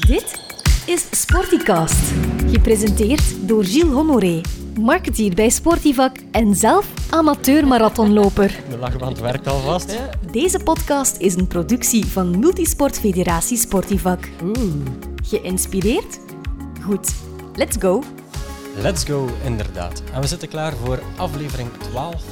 Dit is Sporticast, gepresenteerd door Gilles Honoré, marketeer bij Sportivac en zelf amateur-marathonloper. De lachband werkt alvast. Deze podcast is een productie van Multisport Federatie Sportivac. Geïnspireerd? Goed, let's go! Let's go, inderdaad. En we zitten klaar voor aflevering 12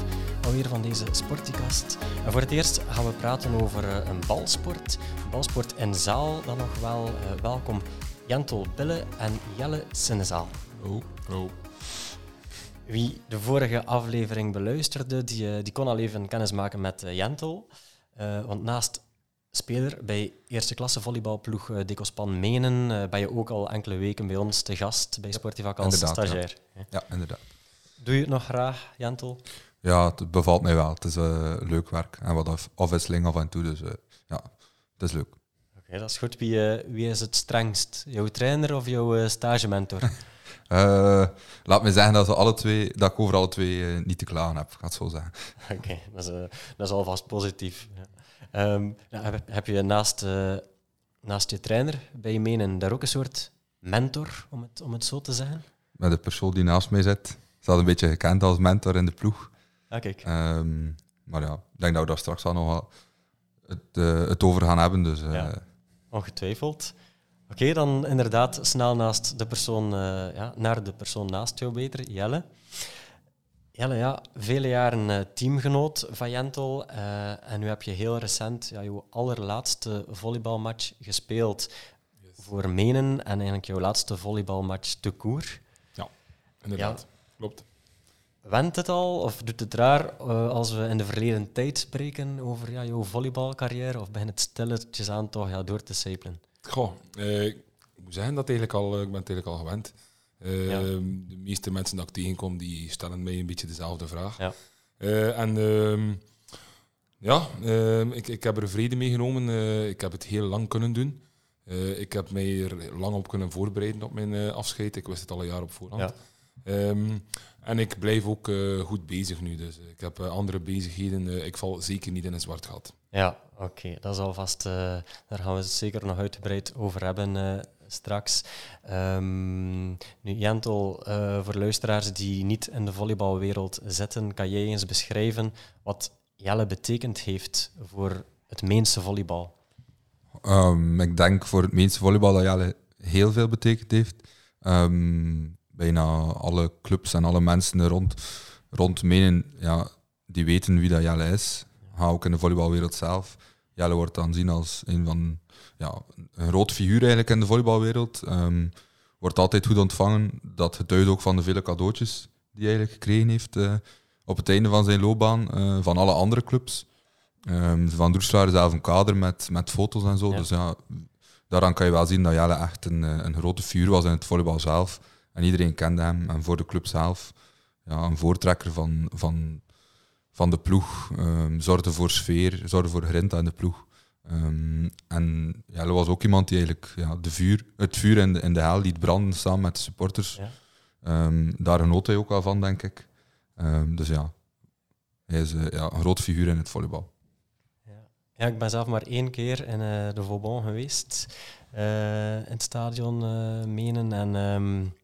alweer van deze Sporticast. En voor het eerst gaan we praten over eh, een balsport. Balsport in zaal dan nog wel. Eh, welkom Jentel Bille en Jelle Sinnezaal. Oh, oh. Wie de vorige aflevering beluisterde, die, eh, die kon al even kennis maken met Jentel. Want naast speler bij eerste klasse volleybalploeg uh, Decospan Menen eh, ben je ook al enkele weken bij ons te gast bij Sportivac als inderdaad, ja. stagiair. Ja, inderdaad. Doe je het nog graag, Jentel? Ja, het bevalt mij wel. Het is eh, leuk werk en wat af- afwisseling af en toe. Dus eh, ja, het is leuk. Oké, dat is goed. Wie, eh, wie is het strengst? Jouw trainer of jouw stagementor? Eh, laat me zeggen dat, ze alle twee, dat ik over alle twee niet te klagen heb, ik ga het zo zeggen. Oké, dat, is, dat is alvast positief. Ja. Ehm, ja, heb, heb je naast, naast je trainer bij je menen daar ook een soort mentor, om het, om het zo te zeggen? Met de persoon die naast mij zit, staat een beetje gekend als mentor in de ploeg. Ah, kijk. Ehm, maar ja, ik denk dat we daar straks al nog wel het, eh, het over gaan hebben. Dus eh, Ja. Ongetwijfeld. Oké, dan inderdaad snel naast de persoon, eh, ja, naar de persoon naast jou beter, Jelle. Jelle, ja, vele jaren eh, teamgenoot van Jentel. eh, en nu heb je heel recent ja, jouw allerlaatste volleybalmatch gespeeld voor Menen. En eigenlijk jouw laatste volleybalmatch te koer. Inderdaad, klopt. Went het al, of doet het raar eh, als we in de verleden tijd spreken over ja, jouw volleybalcarrière? Of begint het stilletjes aan toch ja, door te sijpelen? Goh, eh, ik moet zeggen dat eigenlijk al, eh, ik ben het eigenlijk al gewend. Eh, Ja. De meeste mensen dat ik tegenkom, die stellen mij een beetje dezelfde vraag. Ja. En ehm, ja, ehm, ik, ik heb er vrede mee genomen. Ik heb het heel lang kunnen doen. Ik heb mij er lang op kunnen voorbereiden op mijn afscheid. Ik wist het al een jaar op voorhand. Ja. Ehm, en ik blijf ook eh, goed bezig nu. Dus ik heb eh, andere bezigheden. Eh, ik val zeker niet in een zwart gat. Ja, oké. Dat is alvast... eh, daar gaan we het zeker nog uitgebreid over hebben eh, straks. Ehm, nu, Jentel, eh, voor luisteraars die niet in de volleybalwereld zitten, kan jij eens beschrijven wat Jelle betekend heeft voor het Meense volleybal? Ehm, ik denk voor het meeste volleybal dat Jelle heel veel betekend heeft. Ehm, bijna alle clubs en alle mensen er rond, rond menen, ja, die weten wie dat Jelle is. Ga ook in de volleybalwereld zelf. Jelle wordt dan zien als een van ja, een groot figuur eigenlijk in de volleybalwereld. Ehm, wordt altijd goed ontvangen. Dat getuigt ook van de vele cadeautjes die hij eigenlijk gekregen heeft eh, op het einde van zijn loopbaan eh, van alle andere clubs. Ehm, van Droeslaar is zelf een kader met, met foto's en zo. Ja. Dus ja, daaraan kan je wel zien dat Jelle echt een, eh, een grote figuur was in het volleybal zelf. En iedereen kende hem. En voor de club zelf ja, een voortrekker van, van, van de ploeg. Ehm, zorgde voor sfeer, zorgde voor grinta in de ploeg. Ehm, en Jelle was ook iemand die eigenlijk ja, de vuur, het vuur in de, in de hel liet branden samen met de supporters. Ja. Ehm, daar genoot hij ook wel van, denk ik. Dus ja, hij is eh, ja, een groot figuur in het volleybal. Ja, ik ben zelf maar één keer in eh, de Vauban geweest, eh, in het stadion Menen. En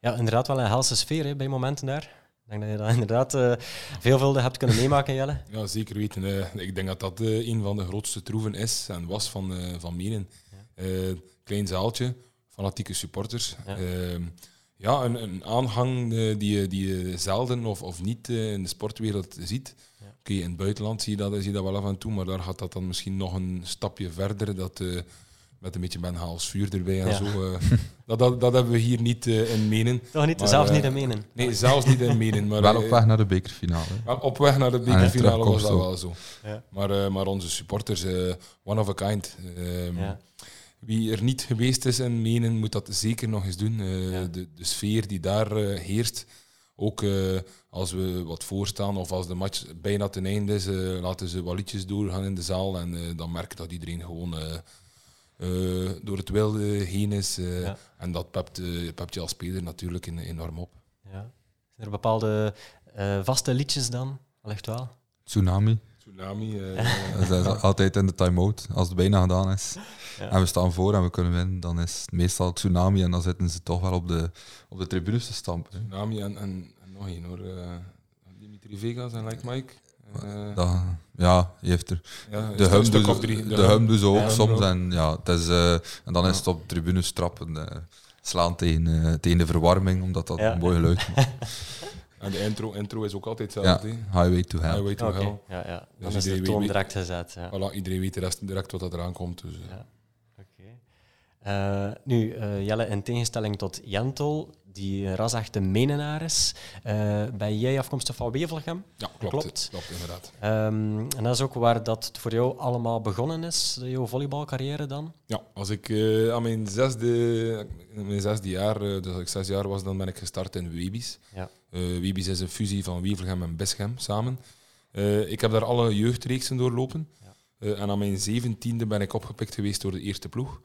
ja, inderdaad wel een helse sfeer hè, bij momenten daar. Ik denk dat je dat inderdaad eh veelvuldig hebt kunnen meemaken, Jelle. Ja, zeker weten. Ik denk dat dat eh, een van de grootste troeven is en was van, eh van Menen. Klein zaaltje, fanatieke supporters. Ja. Ja, ja een, een aanhang die, je, die je zelden of, of niet in de sportwereld ziet. Ja. Oké, in het buitenland zie je, dat, zie je dat wel af en toe, maar daar gaat dat dan misschien nog een stapje verder. Dat, met een beetje Ben Haals vuur erbij en Ja. zo. eh. dat, dat, dat hebben we hier niet eh, in Menen. Toch niet, Maar, zelfs eh, niet in Menen. Nee, zelfs niet in Menen. Maar, wel eh, op weg naar de bekerfinale. wel op weg naar de het bekerfinale was dat wel zo. Ja. Maar, eh, maar onze supporters, eh, one of a kind. Ehm, Ja. Wie er niet geweest is in Menen, moet dat zeker nog eens doen. Eh, Ja. de, de sfeer die daar eh, heerst. Ook eh, als we wat voorstaan of als de match bijna ten einde is, eh, laten ze wat liedjes doorgaan in de zaal. En eh, dan merk je dat iedereen gewoon eh, eh, door het wilde heen is. eh, Ja. En dat pept, eh, pept je als speler natuurlijk en- enorm op. Ja. Zijn er bepaalde eh, vaste liedjes dan? Allicht wel. Tsunami. Tsunami. eh, We zijn altijd in de time-out als het bijna gedaan is. Ja. En we staan voor en we kunnen winnen. Dan is het meestal tsunami en dan zitten ze toch wel op de, op de tribunes te stampen. Tsunami en, en, en nog één hoor. eh, Dimitri Vegas en Like Mike. Eh, Dat, ja, je heeft er. ja, De hum, drie. de hum ze ook Ja, soms. En, ja, het is, eh, en dan is het op tribunes trappen. eh, slaan tegen, eh, tegen de verwarming, omdat dat Ja. een mooi geluid maakt. En de intro, intro is ook altijd hetzelfde. Highway to Hell. Highway to Hell. ja, ja. Dan Dus is de iedereen toon weet- direct gezet. Ja. Voilà, iedereen weet de rest direct wat dat eraan komt. Dus. Ja. Oké. Nu, eh, Jelle, in tegenstelling tot Jentel, die een rasechte Menenaar is, eh, ben jij afkomstig van Wevelgem. ja, klopt. Klopt. Klopt, inderdaad. Ehm, en dat is ook waar dat voor jou allemaal begonnen is, jouw volleybalcarrière dan? Ja, als ik eh, aan mijn zesde, in mijn zesde jaar, eh, dus als ik zes jaar was, dan ben ik gestart in Webis. Ja. Is een fusie van Wevelgem en Bischem samen. Ik heb daar alle jeugdreeksen doorlopen. Ja. En aan mijn zeventiende ben ik opgepikt geweest door de eerste ploeg.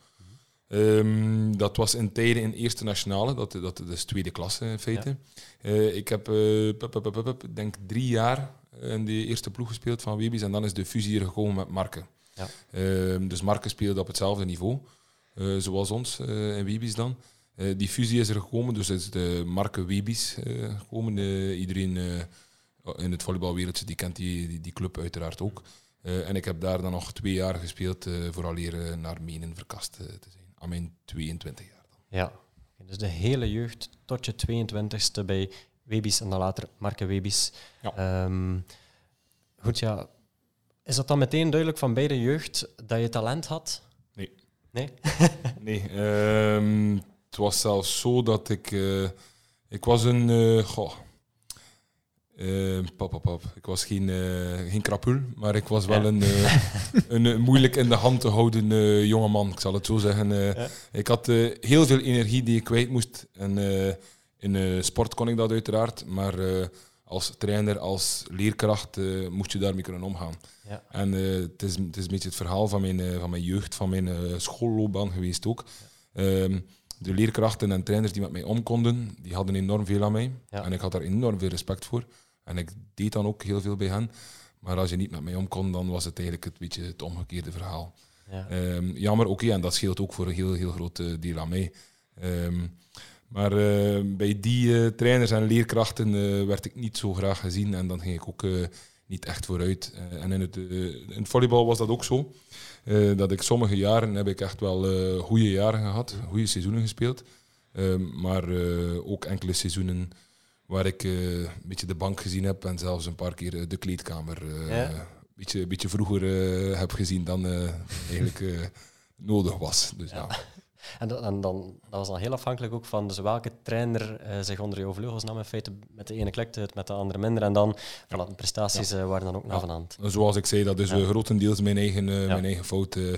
Ehm, dat was in tijden in eerste nationale, dat, dat, dat is tweede klasse in feite. Eh, ik heb, eh, pup, pup, pup, pup, denk drie jaar in de eerste ploeg gespeeld van Webis en dan is de fusie er gekomen met Marken. Ja. Ehm, dus Marken speelde op hetzelfde niveau, eh, zoals ons eh, in Webis dan. Eh, die fusie is er gekomen, dus is de Marken Webis eh, gekomen. Eh, iedereen eh, in het volleybalwereldje die kent die, die, die club uiteraard ook. Eh, en ik heb daar dan nog twee jaar gespeeld, eh vooraleer eh, naar Menen verkast eh, te zijn. Aan mijn 22 jaar. Dan. Ja. Dus de hele jeugd tot je 22e bij Webis en dan later Marke Webis. Ja. Ehm, goed, ja. Is dat dan meteen duidelijk van bij de jeugd dat je talent had? Nee. Nee? Nee, ehm, het was zelfs zo dat ik... eh, ik was een... eh goh, eh, pap, pap. Ik was geen, eh geen krapul, maar ik was wel Ja. een, eh, een eh, moeilijk in de hand te houden eh jonge man. Ik zal het zo zeggen. Ja. Ik had heel veel energie die ik kwijt moest. En in sport kon ik dat uiteraard, maar als trainer, als leerkracht moest je daarmee kunnen omgaan. Ja. En het, is, het is een beetje het verhaal van mijn, van mijn jeugd, van mijn schoolloopbaan geweest ook. Ehm, de leerkrachten en trainers die met mij om konden, die hadden enorm veel aan mij. En ik had daar enorm veel respect voor. En ik deed dan ook heel veel bij hen. Maar als je niet met mij om kon, dan was het eigenlijk het, beetje het omgekeerde verhaal. Ja. Ehm, jammer, oké, en dat scheelt ook voor een heel, heel groot eh, deel aan mij. Ehm, maar eh, bij die eh, trainers en leerkrachten eh, werd ik niet zo graag gezien en dan ging ik ook niet echt vooruit. En in het, in het volleybal was dat ook zo. Dat ik sommige jaren heb ik echt wel goede jaren gehad, goede seizoenen gespeeld. Ehm, maar ook enkele seizoenen waar ik eh, een beetje de bank gezien heb en zelfs een paar keer eh, de kleedkamer eh, Ja. een beetje, een beetje vroeger heb gezien dan eigenlijk nodig was. Dus ja. En, dat, en dan, dat was dan heel afhankelijk ook van dus welke trainer zich onder jouw vleugels nam. In feite, met de ene klikte het, met de andere minder. En dan, voilà, prestaties waren dan ook naar Ja. van hand. Zoals ik zei, dat is grotendeels mijn eigen, mijn eigen fout. eh.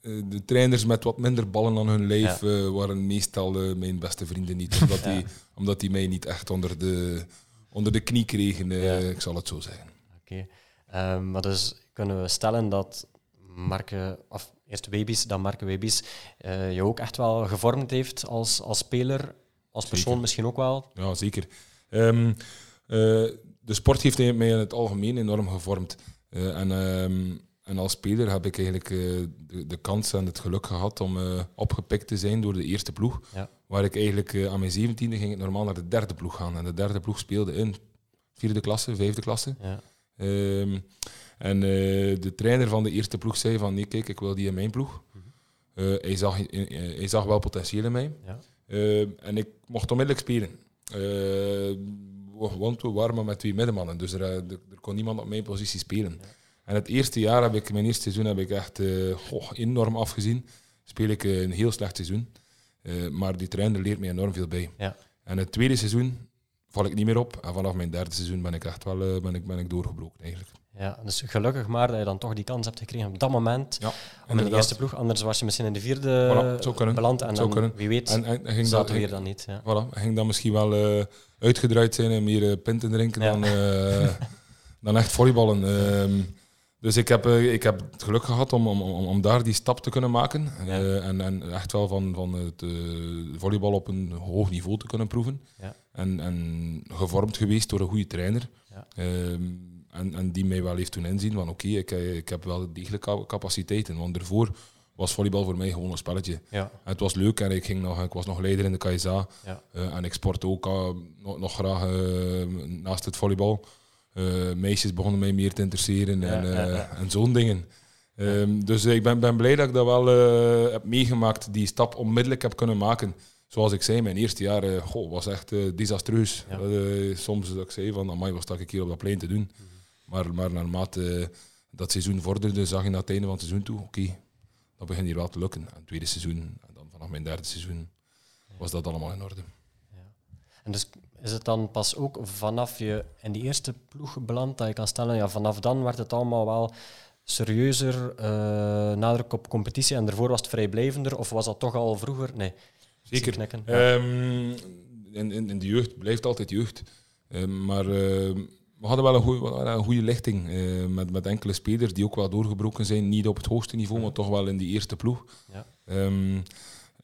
Eh, de trainers met wat minder ballen aan hun lijf eh, waren meestal eh, mijn beste vrienden niet. Omdat, Ja. die, omdat die mij niet echt onder de, onder de knie kregen, Ja. ik zal het zo zeggen. Oké. Ehm, maar dus kunnen we stellen dat Marke, of eerst Webies, dan Marke Webies, je ook echt wel gevormd heeft als, als speler, als persoon Zeker. misschien ook wel. Ja, zeker. Ehm, eh, de sport heeft mij in het algemeen enorm gevormd. En, ehm, en als speler heb ik eigenlijk eh, de, de kans en het geluk gehad om eh, opgepikt te zijn door de eerste ploeg. Ja. Waar ik eigenlijk eh, aan mijn zeventiende ging ik normaal naar de derde ploeg gaan. En de derde ploeg speelde in vierde klasse, vijfde klasse. Ja. Ehm, en de trainer van de eerste ploeg zei van nee, kijk, ik wil die in mijn ploeg. Eh, hij, zag, hij zag wel potentieel in mij. Ja. Eh, en ik mocht onmiddellijk spelen. Eh, want we waren maar met twee middenmannen, dus er, er, er kon niemand op mijn positie spelen. En het eerste jaar, heb ik, mijn eerste seizoen, heb ik echt eh, goh, enorm afgezien. Speel ik eh, een heel slecht seizoen. Eh, maar die trainer leert me enorm veel bij. Ja. En het tweede seizoen val ik niet meer op. En vanaf mijn derde seizoen ben ik echt wel ben ik, ben ik doorgebroken eigenlijk. Ja, dus gelukkig maar dat je dan toch die kans hebt gekregen op dat moment Ja, om in de eerste ploeg. Anders was je misschien in de vierde Voilà, beland en dan, kunnen. wie weet, En, en, en ging dat, we hier dan niet. Ja. Voilà, ging dan misschien wel uitgedraaid zijn en meer pinten drinken Ja. dan, dan echt volleyballen. Ehm, dus ik heb, eh, ik heb het geluk gehad om, om, om, om daar die stap te kunnen maken. Ja. Eh, en, en echt wel van, van het eh, volleybal op een hoog niveau te kunnen proeven. Ja. En, en gevormd geweest door een goede trainer. Ja. Ehm, en, en die mij wel heeft toen inzien van oké, ik, ik heb wel degelijk ca- capaciteiten. Want daarvoor was volleybal voor mij gewoon een spelletje. Ja, het was leuk en ik, ging nog, ik was nog leider in de KSA. ja, en ik sport ook nog, nog graag naast het volleybal. Eh, meisjes begonnen mij meer te interesseren en, Ja, ja, eh, ja. en zo'n dingen. Ehm, dus ik ben, ben blij dat ik dat wel eh, heb meegemaakt, die stap onmiddellijk heb kunnen maken. Zoals ik zei, mijn eerste jaar goh, was echt desastreus. Soms dat ik zei van, amai, wat sta ik hier op dat plein te doen? Mhm. Maar, maar naarmate dat seizoen vorderde, zag je naar het einde van het seizoen toe, oké, dat begint hier wel te lukken. En het tweede seizoen, en dan vanaf mijn derde seizoen, was dat allemaal in orde. En dus is het dan pas ook vanaf je in die eerste ploeg beland dat je kan stellen, ja, vanaf dan werd het allemaal wel serieuzer, eh, nadruk op competitie en daarvoor was het vrijblijvender, of was dat toch al vroeger? Nee. Zeker. Ja. Ehm, in, in, in de jeugd blijft altijd jeugd. Ehm, maar ehm, we hadden wel een hadden een goede lichting eh, met, met enkele spelers die ook wel doorgebroken zijn. Niet op het hoogste niveau, maar toch wel in die eerste ploeg. Ja.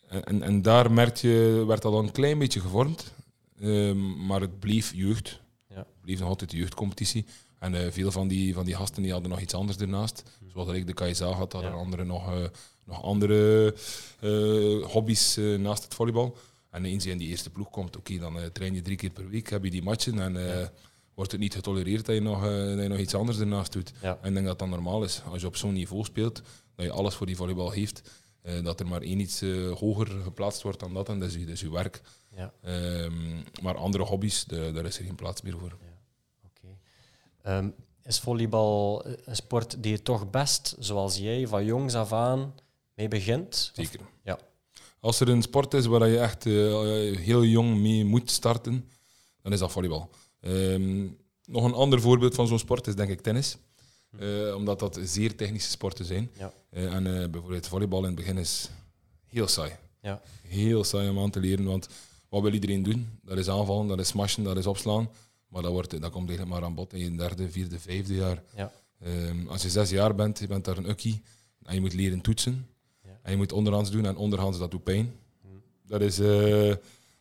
En, en daar merk je, werd dat al een klein beetje gevormd. Ehm, maar het bleef jeugd. Ja. Het bleef nog altijd de jeugdcompetitie. En eh, veel van die, van die gasten die hadden nog iets anders ernaast. Zoals ik de KSA had, hadden Ja. anderen nog, eh, nog andere eh, hobby's naast het volleybal. En eens je in die eerste ploeg komt, oké, dan train je drie keer per week, heb je die matchen en wordt het niet getolereerd dat je, nog, dat je nog iets anders ernaast doet. Ja. En ik denk dat dat normaal is. Als je op zo'n niveau speelt, dat je alles voor die volleybal heeft, eh, dat er maar één iets eh, hoger geplaatst wordt dan dat en dat is, je- dat is je werk. Ja. Ehm, maar andere hobby's, de- daar is er geen plaats meer voor. Oké. Ehm, is volleybal een sport die je toch best, zoals jij, van jongs af aan mee begint? Of- Zeker. Ja. Als er een sport is waar je echt eh, heel jong mee moet starten, dan is dat volleybal. Ehm, nog een ander voorbeeld van zo'n sport is denk ik tennis. Eh, omdat dat zeer technische sporten zijn. Ja. Eh, en eh, bijvoorbeeld volleybal in het begin is heel saai. Ja. Heel saai om aan te leren, want wat wil iedereen doen? Dat is aanvallen, dat is smashen, dat is opslaan. Maar dat, wordt, dat komt eigenlijk maar aan bod in je derde, vierde, vijfde jaar. Ja. Ehm, als je zes jaar bent, je bent daar een ukkie en je moet leren toetsen. Ja. En je moet onderhands doen en onderhands dat doet pijn. Dat is, eh,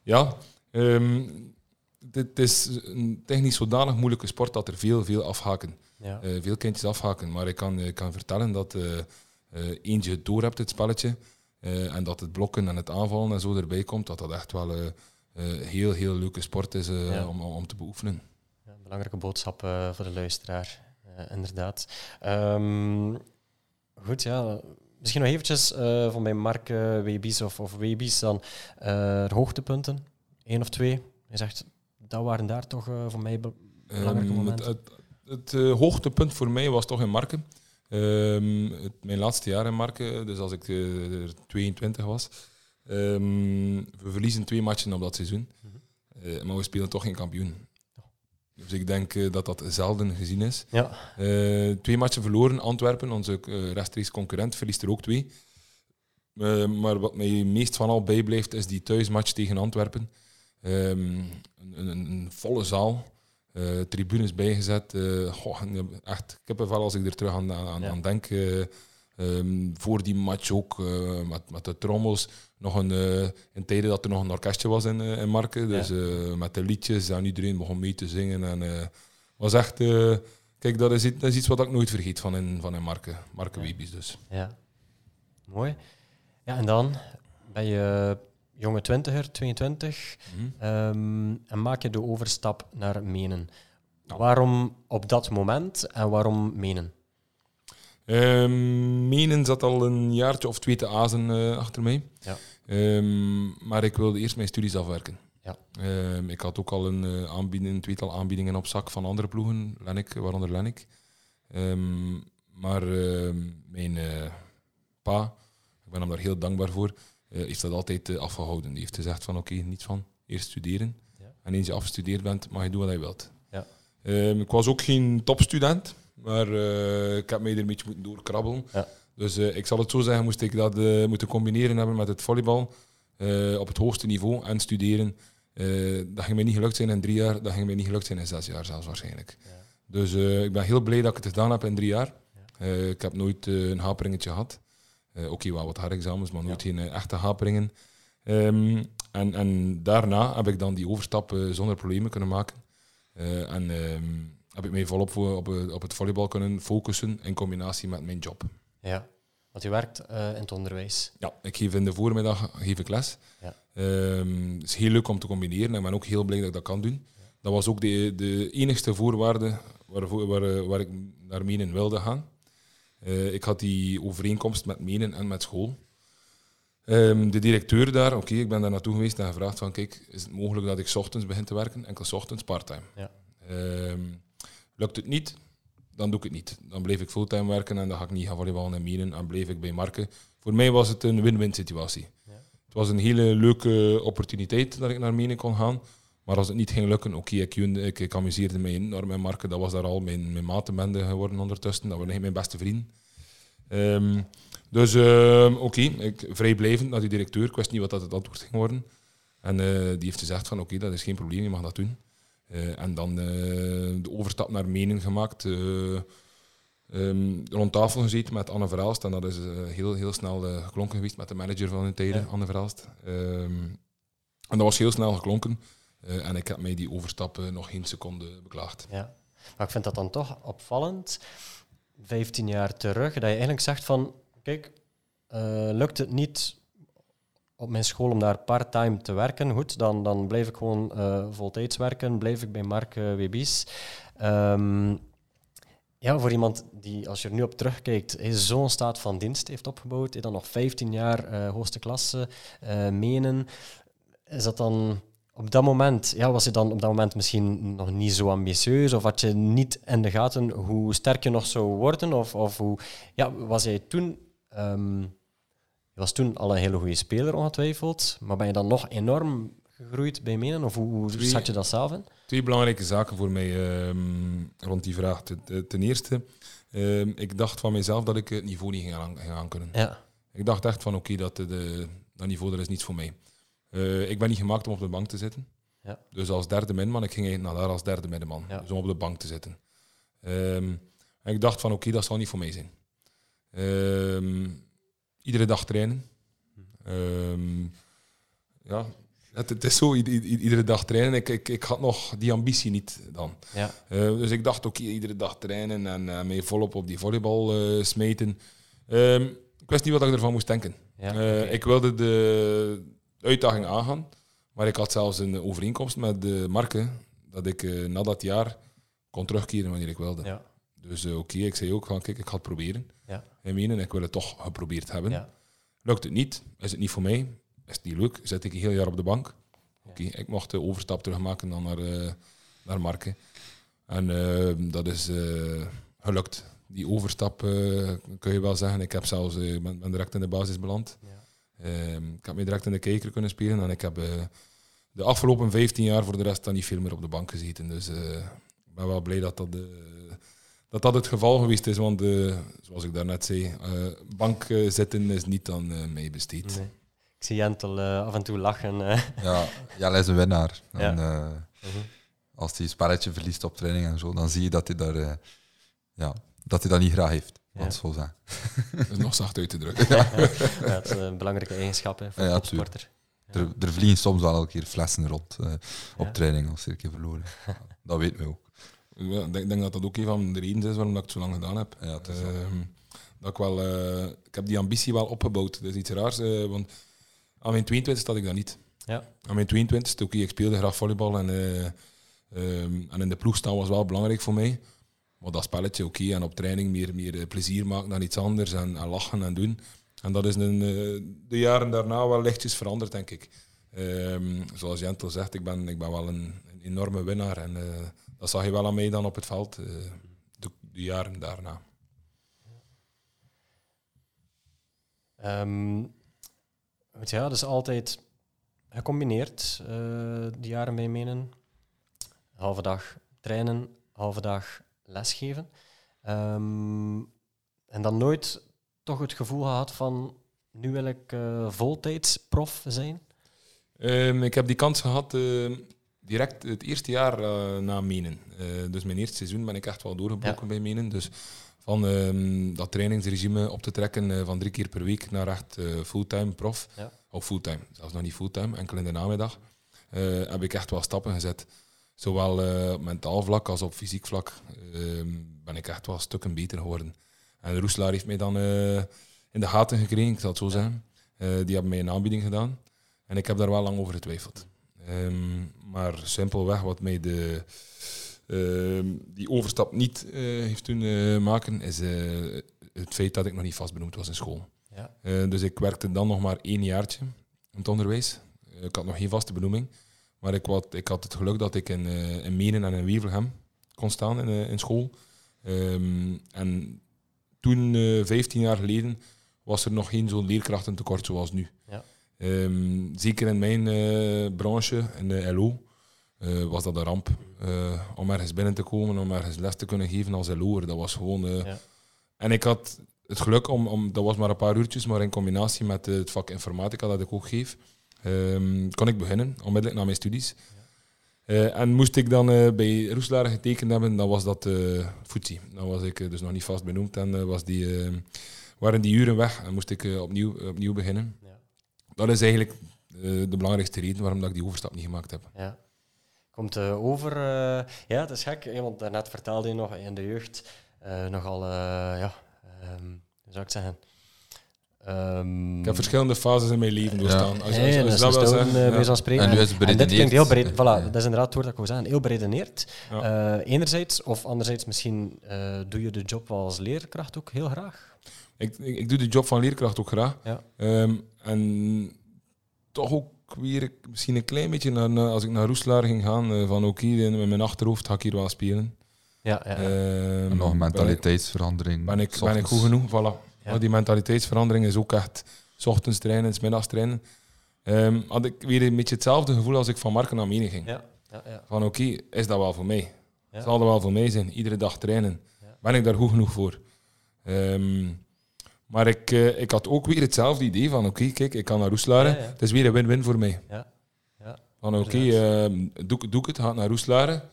ja, ehm, het is een technisch zodanig moeilijke sport dat er veel, veel afhaken. Ja. Veel kindjes afhaken. Maar ik kan, ik kan vertellen dat eentje het door hebt, het spelletje. eh, en dat het blokken en het aanvallen en zo erbij komt. Dat dat echt wel een heel, heel leuke sport is eh, Ja. om, om te beoefenen. Ja, belangrijke boodschap eh, voor de luisteraar, eh, inderdaad. Ehm, goed, ja. Misschien nog eventjes eh, van bij Mark uh, Webies of, of Webies dan eh, hoogtepunten. Eén of twee. Je zegt, dat waren daar toch eh, voor mij be- belangrijke Ehm, momenten. het het, het eh, hoogtepunt voor mij was toch in Marken. Ehm, het, mijn laatste jaar in Marken, dus als ik eh, er 22 was. Ehm, we verliezen twee matchen op dat seizoen. Mhm. Eh, maar we spelen toch geen kampioen. Dus ik denk eh, dat dat zelden gezien is. Ja, Eh, twee matchen verloren. Antwerpen, onze eh, rechtstreeks concurrent, verliest er ook twee. Eh, maar wat mij meest van al bijblijft, is die thuismatch tegen Antwerpen. Ehm, een, een, een volle zaal. Eh, tribunes bijgezet. eh, goh, en echt, ik heb er wel als ik er terug aan, aan, Ja. aan denk. eh, ehm, voor die match ook eh, met, met de trommels. Nog een, eh, in tijden dat er nog een orkestje was in, eh, in Marken. Dus eh, met de liedjes en iedereen begon mee te zingen. En eh, was echt. eh, kijk, dat is, iets- dat is iets wat ik nooit vergeet van in, van in Marken. Marken Ja. Dus. ja. Mooi. Ja, en dan ben je jonge twintiger, 22, Mhm. ehm, en maak je de overstap naar Menen. Ja. Waarom op dat moment en waarom Menen? Ehm, Menen zat al een jaartje of twee te azen eh, achter mij. Ja. Ehm, maar ik wilde eerst mijn studies afwerken. Ja. Ik had ook al een, eh, aanbieding, een tweetal aanbiedingen op zak van andere ploegen, Lennik, waaronder Lennik. Maar mijn eh, pa, ik ben hem daar heel dankbaar voor, heeft dat altijd eh, afgehouden. Die heeft gezegd van oké, niets van, eerst studeren. Ja. En eens je afgestudeerd bent, mag je doen wat je wilt. Ja. Ehm, ik was ook geen topstudent, maar eh, ik heb mij er een beetje moeten doorkrabbelen. Ja. Dus eh, ik zal het zo zeggen, moest ik dat eh, moeten combineren hebben met het volleybal eh, op het hoogste niveau en studeren. eh, dat ging mij niet gelukt zijn in drie jaar, dat ging mij niet gelukt zijn in zes jaar zelfs waarschijnlijk. Ja. Dus eh, ik ben heel blij dat ik het gedaan heb in drie jaar. Eh, ik heb nooit eh, een haperingetje gehad. Eh Oké, wel wat herexamens, maar nooit Ja. geen eh, echte haperingen. Ehm, en, en daarna heb ik dan die overstap eh, zonder problemen kunnen maken. En ehm, heb ik mij volop voor, op, op het volleybal kunnen focussen in combinatie met mijn job. Ja, want je werkt in het onderwijs. Ja, ik geef in de voormiddag geef ik les. Ja. Ehm, het is heel leuk om te combineren en ik ben ook heel blij dat ik dat kan doen. Dat was ook de, de enigste voorwaarde waarvoor, waar, waar ik naar Menen wilde gaan. Eh, ik had die overeenkomst met Menen en met school. Ehm, de directeur daar, oké, ik ben daar naartoe geweest en gevraagd van, kijk, is het mogelijk dat ik 's ochtends begin te werken? Enkel 's ochtends, parttime. Ja. Ehm, lukt het niet, dan doe ik het niet. Dan bleef ik fulltime werken en dan ga ik niet gaan volleyballen en Menen en bleef ik bij Marken. Voor mij was het een win-win situatie. Ja. Het was een hele leuke opportuniteit dat ik naar Menen kon gaan. Maar als het niet ging lukken, oké, ik, ik, ik amuseerde mij enorm met Marken. Dat was daar al mijn, mijn matenbende geworden ondertussen. Dat waren mijn beste vrienden. Ehm, dus ehm, oké, ik vrijblijvend naar die directeur. Ik wist niet wat dat het antwoord ging worden. En eh, die heeft gezegd van oké, dat is geen probleem, je mag dat doen. Eh, en dan eh, de overstap naar Menen gemaakt. eh, ehm, rond tafel gezeten met Anne Verhaalst. En dat is heel, heel snel geklonken geweest met de manager van hun tijden, Ja. Anne Verhaalst. En dat was heel snel geklonken. Eh, en ik heb mij die overstap eh, nog geen seconde beklaagd. Ja. Maar ik vind dat dan toch opvallend, 15 jaar terug, dat je eigenlijk zegt van, kijk, eh, lukt het niet op mijn school om daar part-time te werken, goed, dan, dan blijf ik gewoon eh voltijds werken, blijf ik bij Mark uh, Webies. Ehm, ja, voor iemand die, als je er nu op terugkijkt, zo'n staat van dienst heeft opgebouwd, dan nog 15 jaar hoogste klasse menen, is dat dan op dat moment, ja, was je dan op dat moment misschien nog niet zo ambitieus? Of had je niet in de gaten hoe sterk je nog zou worden? Of, of hoe, ja, was jij toen, ehm, je was toen al een hele goede speler ongetwijfeld, maar ben je dan nog enorm gegroeid bij Menen? Of hoe, hoe Twee- zat je dat zelf in? Twee belangrijke zaken voor mij ehm, rond die vraag. Ten, eh, ten eerste, ehm, ik dacht van mezelf dat ik het niveau niet ging aan, ging aankunnen. Ja, Ik dacht echt van oké, dat, de- de, dat niveau dat is niets voor mij. Eh, ik ben niet gemaakt om op de bank te zitten. Ja. Dus als derde middenman, ik ging eigenlijk naar daar als derde middenman. Ja. Dus om op de bank te zitten. Ehm, en ik dacht van oké, dat zal niet voor mij zijn. Ehm, iedere dag trainen. Ehm, ja, het, het is zo, iedere dag trainen. Ik, ik, ik had nog die ambitie niet dan. ja, Eh, dus ik dacht, oké, iedere dag trainen en eh mij volop op die volleybal smeten. Ik wist niet wat ik ervan moest denken. ja. Ik wilde de uitdaging aangaan, maar ik had zelfs een overeenkomst met de marken dat ik eh, na dat jaar kon terugkeren wanneer ik wilde. ja, Dus eh, oké, ik zei ook van, kijk, ik ga het proberen. ja, Ik meen, ik wil het toch geprobeerd hebben. ja, Lukt het niet, is het niet voor mij, is het niet leuk, zit ik een heel jaar op de bank. Oké, ik mocht de overstap terugmaken dan naar, eh naar Marken. En dat is gelukt. Die overstap kun je wel zeggen. Ik heb zelfs, ben, ben direct in de basis beland. ja. Ehm, ik heb me direct in de kijker kunnen spelen en ik heb eh, de afgelopen 15 jaar voor de rest dan niet veel meer op de bank gezeten. Dus eh, ik ben wel blij dat dat, eh, dat dat het geval geweest is, want zoals ik daarnet zei, eh, bank zitten is niet aan mij besteed. Nee. Ik zie Jentel af en toe lachen. eh. Ja, Jelle is een winnaar. Ja. En, eh, Mhm. als hij een spelletje verliest op training en zo, dan zie je dat hij, daar, eh, ja, dat, hij dat niet graag heeft. Want zo. Dat is nog zacht uit te drukken. ja, dat is een belangrijke eigenschap hè, voor Ja, een ja, topsporter. Er, er vliegen soms wel een keer flessen rond eh, op Ja. training als ze een keer verloren. dat weten we ook. Ja, Ik denk, denk dat dat ook een van de redenen is waarom dat ik het zo lang gedaan heb. Ja, Ehm, dat ik, wel, eh, ik heb die ambitie wel opgebouwd. Dat is iets raars, eh, want aan mijn 22 had ik dat niet. Ja. Aan mijn 22 oké, ik speelde graag volleybal en, eh, ehm, en in de ploeg staan was wel belangrijk voor mij. Maar dat spelletje, oké, en op training meer, meer eh, plezier maken dan iets anders en, en lachen en doen. En dat is eh, de jaren daarna wel lichtjes veranderd, denk ik. Ehm, zoals Jentel zegt, ik ben, ik ben wel een, enorme winnaar. En eh, dat zag je wel aan mij dan op het veld, de, de jaren daarna. Ehm, ja, dus altijd gecombineerd, eh die jaren bij menen. Halve dag trainen, halve dag lesgeven. Ehm, en dan nooit toch het gevoel gehad van, nu wil ik eh voltijds prof zijn. Ehm, ik heb die kans gehad eh, direct het eerste jaar eh, na Menen. Eh, dus mijn eerste seizoen ben ik echt wel doorgebroken Ja. bij Menen. Dus van ehm, dat trainingsregime op te trekken van drie keer per week naar echt fulltime prof. Ja. Of fulltime, zelfs nog niet fulltime, enkel in de namiddag. heb ik echt wel stappen gezet. Zowel eh, op mentaal vlak als op fysiek vlak ehm, ben ik echt wel stukken beter geworden. En Roeselaar heeft mij dan eh, in de gaten gekregen, ik zal het zo zeggen. Eh, die hebben mij een aanbieding gedaan. En ik heb daar wel lang over getwijfeld. Ehm, maar simpelweg wat mij de, ehm, die overstap niet heeft doen maken, is het feit dat ik nog niet vastbenoemd was in school. Ja. Dus ik werkte dan nog maar één jaartje in het onderwijs. Ik had nog geen vaste benoeming. Maar ik, wat, ik had het geluk dat ik in, eh in Menen en in Wevelgem kon staan in, eh, in school. Ehm, en toen, eh 15 jaar geleden, was er nog geen zo'n leerkrachtentekort zoals nu. Ja. Ehm, zeker in mijn branche, in de LO, was dat een ramp. om ergens binnen te komen, om ergens les te kunnen geven als LO'er. Dat was gewoon... Ja. En ik had het geluk om, om, dat was maar een paar uurtjes, maar in combinatie met het vak informatica dat ik ook geef, ehm, kon ik beginnen, onmiddellijk na mijn studies. Eh, en moest ik dan eh, bij Roeselaar getekend hebben, dan was dat uh. Dan was ik dus nog niet vast benoemd en was die, eh, waren die uren weg en moest ik opnieuw, opnieuw beginnen. Ja. Dat is eigenlijk de belangrijkste reden waarom dat ik die overstap niet gemaakt heb. Ja. Komt over... ja, het is gek, want daarnet vertelde je nog in de jeugd nogal... ja, ehm, hoe zou ik zeggen... Ehm, Ik heb verschillende fases in mijn leven doorstaan. Als, Nee, als, als, dat wil stoten, zeggen. eh, ja. spreken. En nu is het En dit klinkt heel breed. Voilà, Ja. dat is inderdaad het woord dat ik wil zeggen. Heel beredeneerd. Ja. Eh, enerzijds, of anderzijds misschien eh, doe je de job wel als leerkracht ook heel graag. Ik, ik, ik doe de job van leerkracht ook graag. Ja. Ehm, en toch ook weer misschien een klein beetje naar, naar- als ik naar Roeselaar ging gaan, van oké, met mijn achterhoofd ga ik hier wel spelen. Ja, ja, ja. Ehm, En nog een mentaliteitsverandering. Ben ik, ben ik goed genoeg? Voilà. Ja. Die mentaliteitsverandering is ook echt s ochtends trainen, s middags trainen. Ehm, had ik weer een beetje hetzelfde gevoel als ik van Marken naar Menen ging. ja, ja, ja. Van oké, is dat wel voor mij? Zal dat wel voor mij zijn? Iedere dag trainen. Ben ik daar goed genoeg voor? Ehm, maar ik, eh, ik had ook weer hetzelfde idee van oké, kijk, ik kan naar ja. Het is weer een win-win voor mij. Ja. Ja. Van oké, ehm, doe, doe ik het, ga naar Roeselare.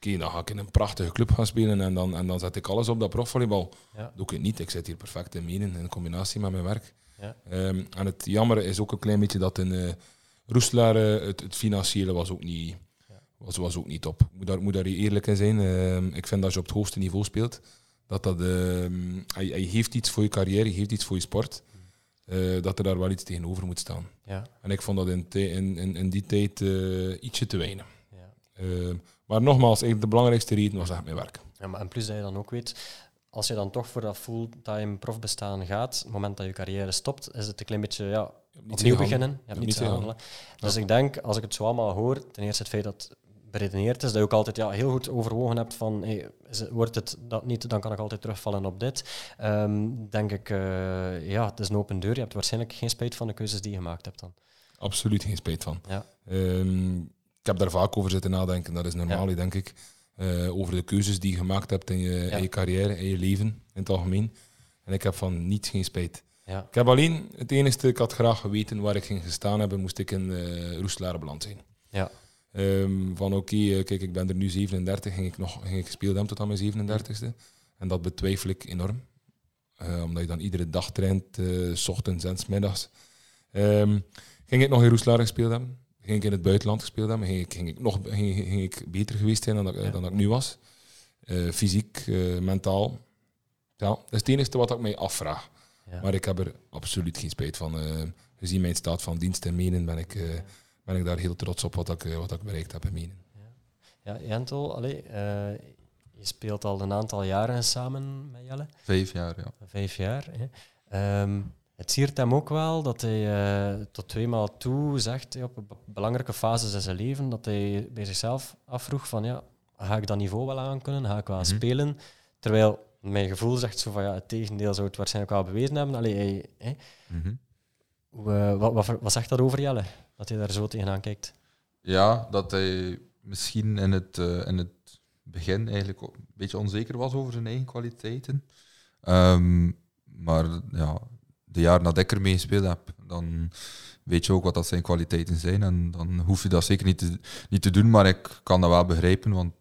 Oké, dan ga ik in een prachtige club gaan spelen en dan, en dan zet ik alles op dat profvolleybal. Ja. Doe ik het niet. Ik zit hier perfect in Menen in combinatie met mijn werk. Ja. Ehm, en het jammer is ook een klein beetje dat in uh, Roeselare het, het financiële was ook niet, Ja. was, was ook niet top. Ik moet daar, moet daar eerlijk in zijn. Ehm, ik vind dat als je op het hoogste niveau speelt, dat dat... ehm, hij, hij geeft iets voor je carrière, je geeft iets voor je sport. eh, dat er daar wel iets tegenover moet staan. Ja. En ik vond dat in, in, in, in die tijd eh, ietsje te weinig. Ja. Maar nogmaals, de belangrijkste reden was echt mijn werk. Ja, maar en plus dat je dan ook weet, als je dan toch voor dat fulltime profbestaan gaat, het moment dat je carrière stopt, is het een klein beetje ja, opnieuw beginnen. Je hebt hebt niets niets te handelen. Dus ik denk, als ik het zo allemaal hoor, ten eerste het feit dat het beredeneerd is, dat je ook altijd ja, heel goed overwogen hebt van, hey, wordt het dat niet, dan kan ik altijd terugvallen op dit. Ehm, denk ik, eh, ja, het is een open deur. Je hebt waarschijnlijk geen spijt van de keuzes die je gemaakt hebt dan. Absoluut geen spijt van. Ja. Ehm, heb daar vaak over zitten nadenken. Dat is normaal, Ja. denk ik. Eh, over de keuzes die je gemaakt hebt in je, in je carrière, in je leven, in het algemeen. En ik heb van niets geen spijt. Ja. Ik heb alleen het enige, ik had graag geweten waar ik ging gestaan hebben, moest ik in uh, Roeselaar beland zijn. Ja. Ehm, van oké, eh, kijk, ik ben er nu 37, ging ik nog ging ik gespeeld hebben tot aan mijn 37ste. En dat betwijfel ik enorm. Eh, omdat je dan iedere dag traint, s ochtends en s middags. Ehm, ging ik nog in Roeselaar gespeeld hebben? Ging ik in het buitenland gespeeld hebben? Ging ik, ging ik, nog, ging, ging ik beter geweest zijn dan, dat, Ja. dan dat ik nu was? Eh, fysiek, eh, mentaal. Ja, dat is het enige wat ik mij afvraag. Ja. Maar ik heb er absoluut geen spijt van. Eh, gezien mijn staat van dienst en menen ben ik, eh, ben ik daar heel trots op wat ik, wat ik bereikt heb in menen. Ja, Jentel, allee, eh, je speelt al een aantal jaren samen met Jelle. Vijf jaar, ja. Vijf jaar. Hè. Ehm, het siert hem ook wel dat hij eh, tot tweemaal toe zegt, op be- belangrijke fases in zijn leven, dat hij bij zichzelf afvroeg van, ja, ga ik dat niveau wel aankunnen? Ga ik wel Mhm. spelen? Terwijl mijn gevoel zegt zo van, ja, het tegendeel zou het waarschijnlijk wel bewezen hebben. Allee. Mhm. Hoe, eh, wat, wat, wat zegt dat over Jelle? Dat hij daar zo tegenaan kijkt. Ja, dat hij misschien in het, eh, in het begin eigenlijk een beetje onzeker was over zijn eigen kwaliteiten. Ehm, maar ja, de jaren dat ik ermee gespeeld heb, dan weet je ook wat dat zijn kwaliteiten zijn. En dan hoef je dat zeker niet te, niet te doen, maar ik kan dat wel begrijpen. Want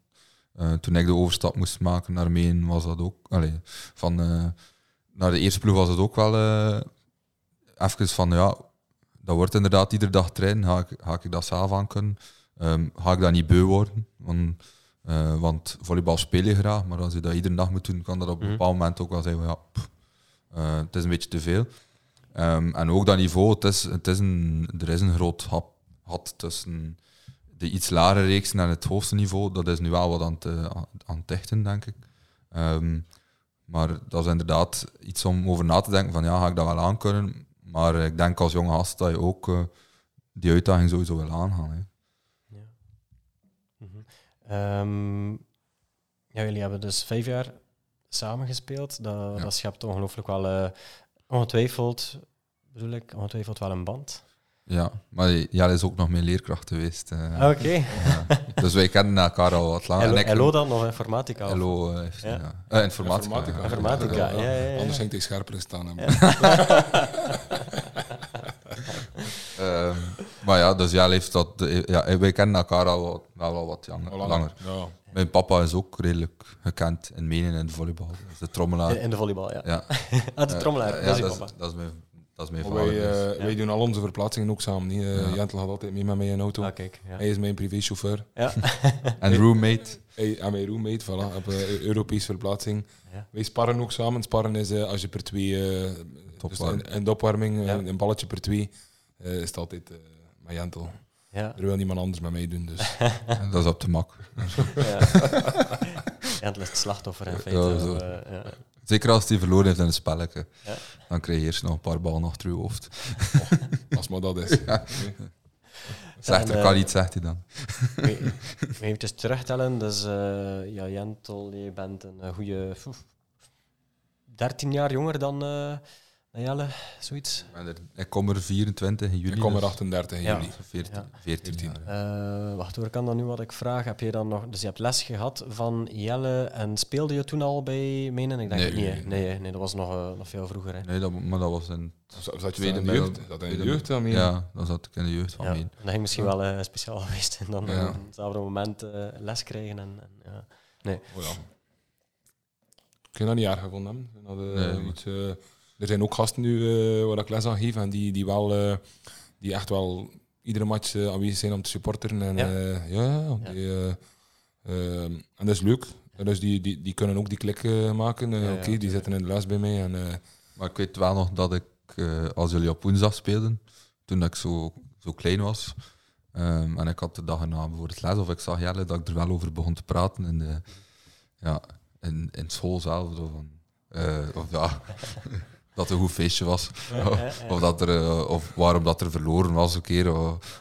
eh, toen ik de overstap moest maken naar Meen, was dat ook... Allee, van, eh, naar de eerste ploeg was het ook wel eh even van, ja, dat wordt inderdaad iedere dag trainen. Ga ik, ga ik dat zelf aan kunnen? ehm, ga ik dat niet beu worden. Want, want volleybal speel je graag, maar als je dat iedere dag moet doen, kan dat op een Mhm. bepaald moment ook wel van ja, pff, eh, het is een beetje te veel. Ehm, en ook dat niveau, het is, het is een, er is een groot hap, gat tussen de iets lagere reeksen en het hoogste niveau. Dat is nu wel wat aan het, eh, aan denk ik. Ehm, maar dat is inderdaad iets om over na te denken van ja, ga ik dat wel aankunnen? Maar ik denk als jonge gast dat je ook eh, die uitdaging sowieso wil aangaan. Hè. Mhm. Ehm, ja, jullie hebben dus vijf jaar samengespeeld. Dat, Ja. dat schept ongelooflijk wel, eh, ongetwijfeld, bedoel ik, ongetwijfeld wel een band. Ja, maar Jelle is ook nog mijn leerkracht geweest. eh. Ah, Oké. Ja. Dus wij kennen elkaar al wat langer. Hello, ik- dan, of informatica? Hello, eh, heeft- Ja. ja. Eh, informatica. Informatica. ja. Informatica, ja, ja, ja. Anders ging hij scherper staan. Ehm, maar ja, dus Jelle heeft dat... eh, Ja, wij kennen elkaar al wat, wel al wat langer. Al langer. Ja. Mijn papa is ook redelijk gekend in Menen in de volleybal. De trommelaar. In, de volleybal, ja. Ja. Ah, de trommelaar, Eh, dat is dat, papa. is, dat is mijn, dat is mijn Maar vader. wij, dus. eh, wij doen al onze verplaatsingen ook samen. Niet? Eh. Jentel gaat altijd mee met mij in de auto. Ah, kijk. Ja. Hij is mijn privéchauffeur. Ja. En roommate. Hij en mijn roommate, voilà, op eh, Europese verplaatsing. Ja. Wij sparren ook samen. Sparren is eh, als je per twee... eh dus Topwarming. in, in de opwarming, eh, een balletje per twee, eh, is het altijd eh met Jentel. Ja. Er wil niemand anders met mij doen, dus... Dat is op de mak. Ja. Ja, het is het slachtoffer in feite. Ja, zo. Eh, ja. Zeker als hij verloren heeft in een spelletje. Ja. Dan krijg je eerst nog een paar ballen achter je hoofd. Als maar dat is. Slechter En, kan eh, niet, zegt hij dan. We- we Even terugtellen, dus eh, ja, Jentel, je bent een eh, goede 13 jaar jonger dan, eh, Jelle, zoiets. Ik er- kom er 24 in juli. Ik kom er dus 38 in Ja. juli. 14, Ja. 14 14. jaar. Eh, wacht hoor, kan dan nu wat ik vraag? Heb je dan nog, dus je hebt les gehad van Jelle en speelde je toen al bij Menen? Ik denk Nee, niet, nee, nee, nee, dat was nog, eh, nog veel vroeger. Hè? Nee, dat, maar dat was in... Zat je Tweede in de jeugd? Dat in de jeugd mee? Ja, dan zat ik in de jeugd van Ja, Meen. dat ging misschien wel eh, speciaal geweest en dan Ja. op hetzelfde moment eh, les krijgen. En, en, ja. Oh ja. Ik heb dat niet erg gevonden. Dat, Nee, iets, eh, er zijn ook gasten nu eh, waar ik les aan geef en die, die, wel, eh, die echt wel iedere match eh, aanwezig zijn om te supporteren. En, Ja. ja. ja, die, eh, eh, en dat is leuk. Dus die, die, die kunnen ook die klik maken. Eh, Ja, ja, Oké, die zitten in de les bij mij. En, eh, Maar ik weet wel nog dat ik, eh, als jullie op woensdag speelden, toen ik zo, zo klein was, ehm, en ik had de dag erna bijvoorbeeld les, of ik zag Jelle, dat ik er wel over begon te praten in, de, ja, in, in school zelf. Zo van, eh, of ja, dat een goed feestje was. of, dat er, eh, of waarom dat er verloren was een keer,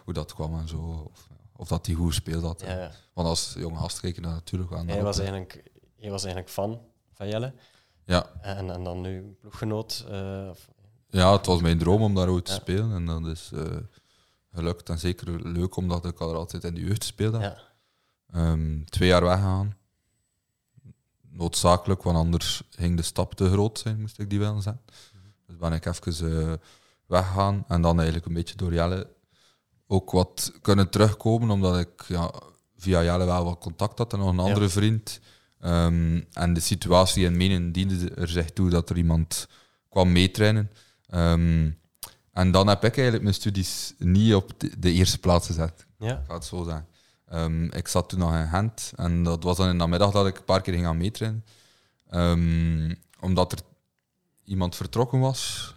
hoe dat kwam en zo. Of, of dat hij goed gespeeld had. Want als jonge gast keek je daar natuurlijk naar Hij was eigenlijk, hij was eigenlijk fan van Jelle. Ja, En, en dan nu ploeggenoot. eh, Ja, het was mijn droom om daar ooit te Ja. spelen. En dat is eh, gelukt. En zeker leuk, omdat ik al altijd in de jeugd speelde. ja. Ehm, twee jaar weggegaan. Noodzakelijk, want anders ging de stap te groot zijn, moest ik die wel zetten. Dus ben ik even eh, weggegaan. En dan eigenlijk een beetje door Jelle ook wat kunnen terugkomen, omdat ik ja, via Jelle wel wat contact had en nog een Ja. andere vriend. Ehm, en de situatie in Menen diende er zich toe dat er iemand kwam meetrainen. Ehm, en dan heb ik eigenlijk mijn studies niet op de, eerste plaats gezet. ja. Ik ga het zo zeggen. Ehm, ik zat toen nog in Gent en dat was dan in de namiddag dat ik een paar keer ging gaan meetrainen. Omdat er iemand vertrokken was.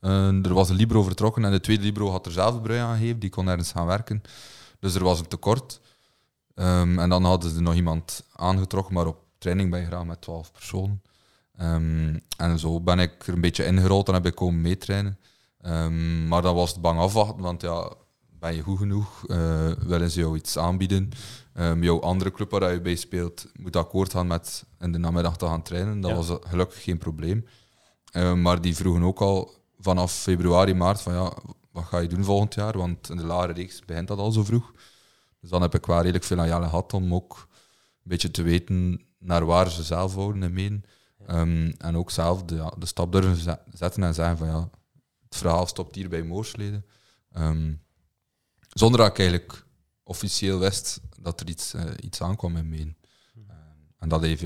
Eh, er was een libro vertrokken en de tweede libro had er zelf brui aan gegeven. Die kon ergens gaan werken. Dus er was een tekort. Ehm, en dan hadden ze nog iemand aangetrokken, maar op training ben je graag met twaalf personen. Ehm, en zo ben ik er een beetje ingerold en heb ik komen meetrainen. Ehm, maar dan was het bang afwachten, want ja, ben je goed genoeg? Eh, willen ze jou iets aanbieden? Jouw andere club waar je bij speelt moet akkoord gaan met in de namiddag te gaan trainen. Dat Ja. was gelukkig geen probleem. Ehm, maar die vroegen ook al vanaf februari, maart van ja, wat ga je doen volgend jaar? Want in de lagere reeks begint dat al zo vroeg. Dus dan heb ik wel redelijk veel aan Jelle gehad om ook een beetje te weten naar waar ze zelf wouden en meen. Ehm, en ook zelf de, de stap durven ze- zetten en zeggen van ja, het verhaal stopt hier bij Moorsleden. Ehm, zonder dat ik eigenlijk officieel wist dat er iets, eh, iets aankwam in Meen. Ehm, en dat heeft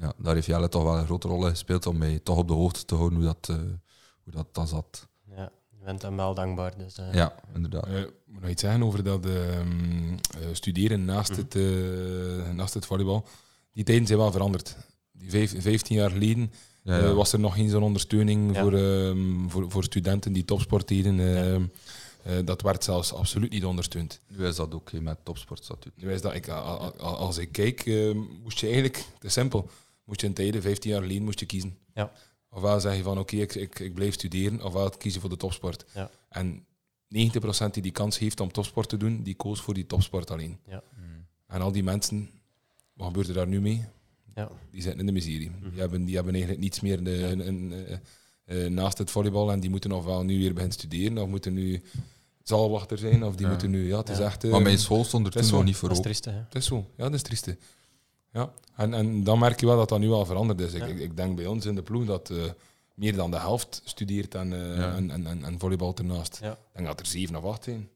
ja, daar heeft Jelle toch wel een grote rol in gespeeld om mij toch op de hoogte te houden hoe dat, eh, hoe dat, dat zat. ja. Je bent hem wel dankbaar. Dus, eh, Ja, inderdaad. eh, moet nog iets zeggen over dat ehm, eh, studeren naast, het, eh, naast het volleybal. Die tijden zijn wel veranderd. Die vijf, 15 jaar geleden Ja, ja. was er nog geen zo'n ondersteuning Ja. voor, ehm, voor, voor studenten die topsport deden. ehm, eh, dat werd zelfs absoluut niet ondersteund. Nu is dat ook met topsportstatuut. Nu is dat, ik, als ik kijk, eh, moest je eigenlijk, het is simpel, moest je in tijden, 15 jaar geleden, moest je kiezen. Ja. Ofwel zeg je van oké, ik, ik, ik blijf studeren, ofwel kiezen voor de topsport. Ja. En 90% die die kans heeft om topsport te doen, die koos voor die topsport alleen. Ja. En al die mensen, wat gebeurt er daar nu mee? Ja. Die zitten in de miserie. Mhm. Die, hebben, die hebben eigenlijk niets meer de, een- een, eh, eh, naast het volleybal en die moeten ofwel nu weer beginnen studeren, of moeten nu zaalwachter zijn, of die Ja. moeten nu... Ja, het is echt... eh, Maar mijn school stond er toen nog niet voor Dat is hè. het is zo, ja, dat is trieste. Ja, en, en dan merk je wel dat dat nu al veranderd is. Ik, Ja. ik, ik denk bij ons in de ploeg dat eh, meer dan de helft studeert en, eh Ja. en, en, en, en volleybal ernaast. Ja. Ik denk dat er zeven of acht zijn.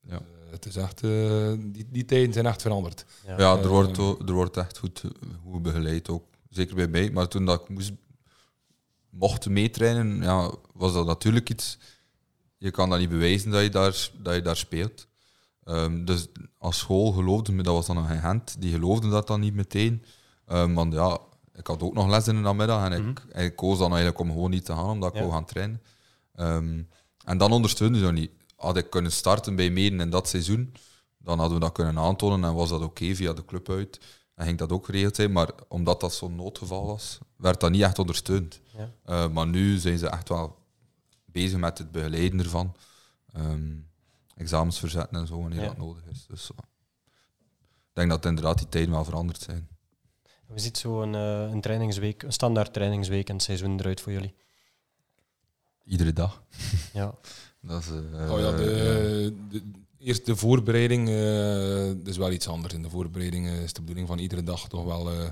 Ja. Eh, het is echt, eh, die, die tijden zijn echt veranderd. Ja. Ja, er wordt, er wordt echt goed, goed begeleid ook. Zeker bij mij. Maar toen dat ik moest, mocht meetrainen, ja, was dat natuurlijk iets... Je kan dat niet bewijzen dat je daar, dat je daar speelt. Ehm, dus als school geloofde me, dat was dan nog geen hand, die geloofde dat dan niet meteen. Ehm, want ja, ik had ook nog les in de namiddag en ik, Mhm. ik koos dan eigenlijk om gewoon niet te gaan, omdat ik Ja. wou gaan trainen. Ehm, en dan ondersteunde ze dat niet. Had ik kunnen starten bij Meden in dat seizoen, dan hadden we dat kunnen aantonen en was dat oké via de club uit. En ging dat ook geregeld zijn, maar omdat dat zo'n noodgeval was, werd dat niet echt ondersteund. Ja. Maar nu zijn ze echt wel bezig met het begeleiden ervan. Examens verzetten en zo, wanneer Ja. dat nodig is. Dus, eh, ik denk dat inderdaad die tijden wel veranderd zijn. Hoe ziet zo'n eh, een trainingsweek, een standaard trainingsweek en seizoen eruit voor jullie? Iedere dag. Ja. Dat is, eh, oh ja, de, de, eerst de voorbereiding, eh dat is wel iets anders. In de voorbereiding is de bedoeling van iedere dag toch wel eh,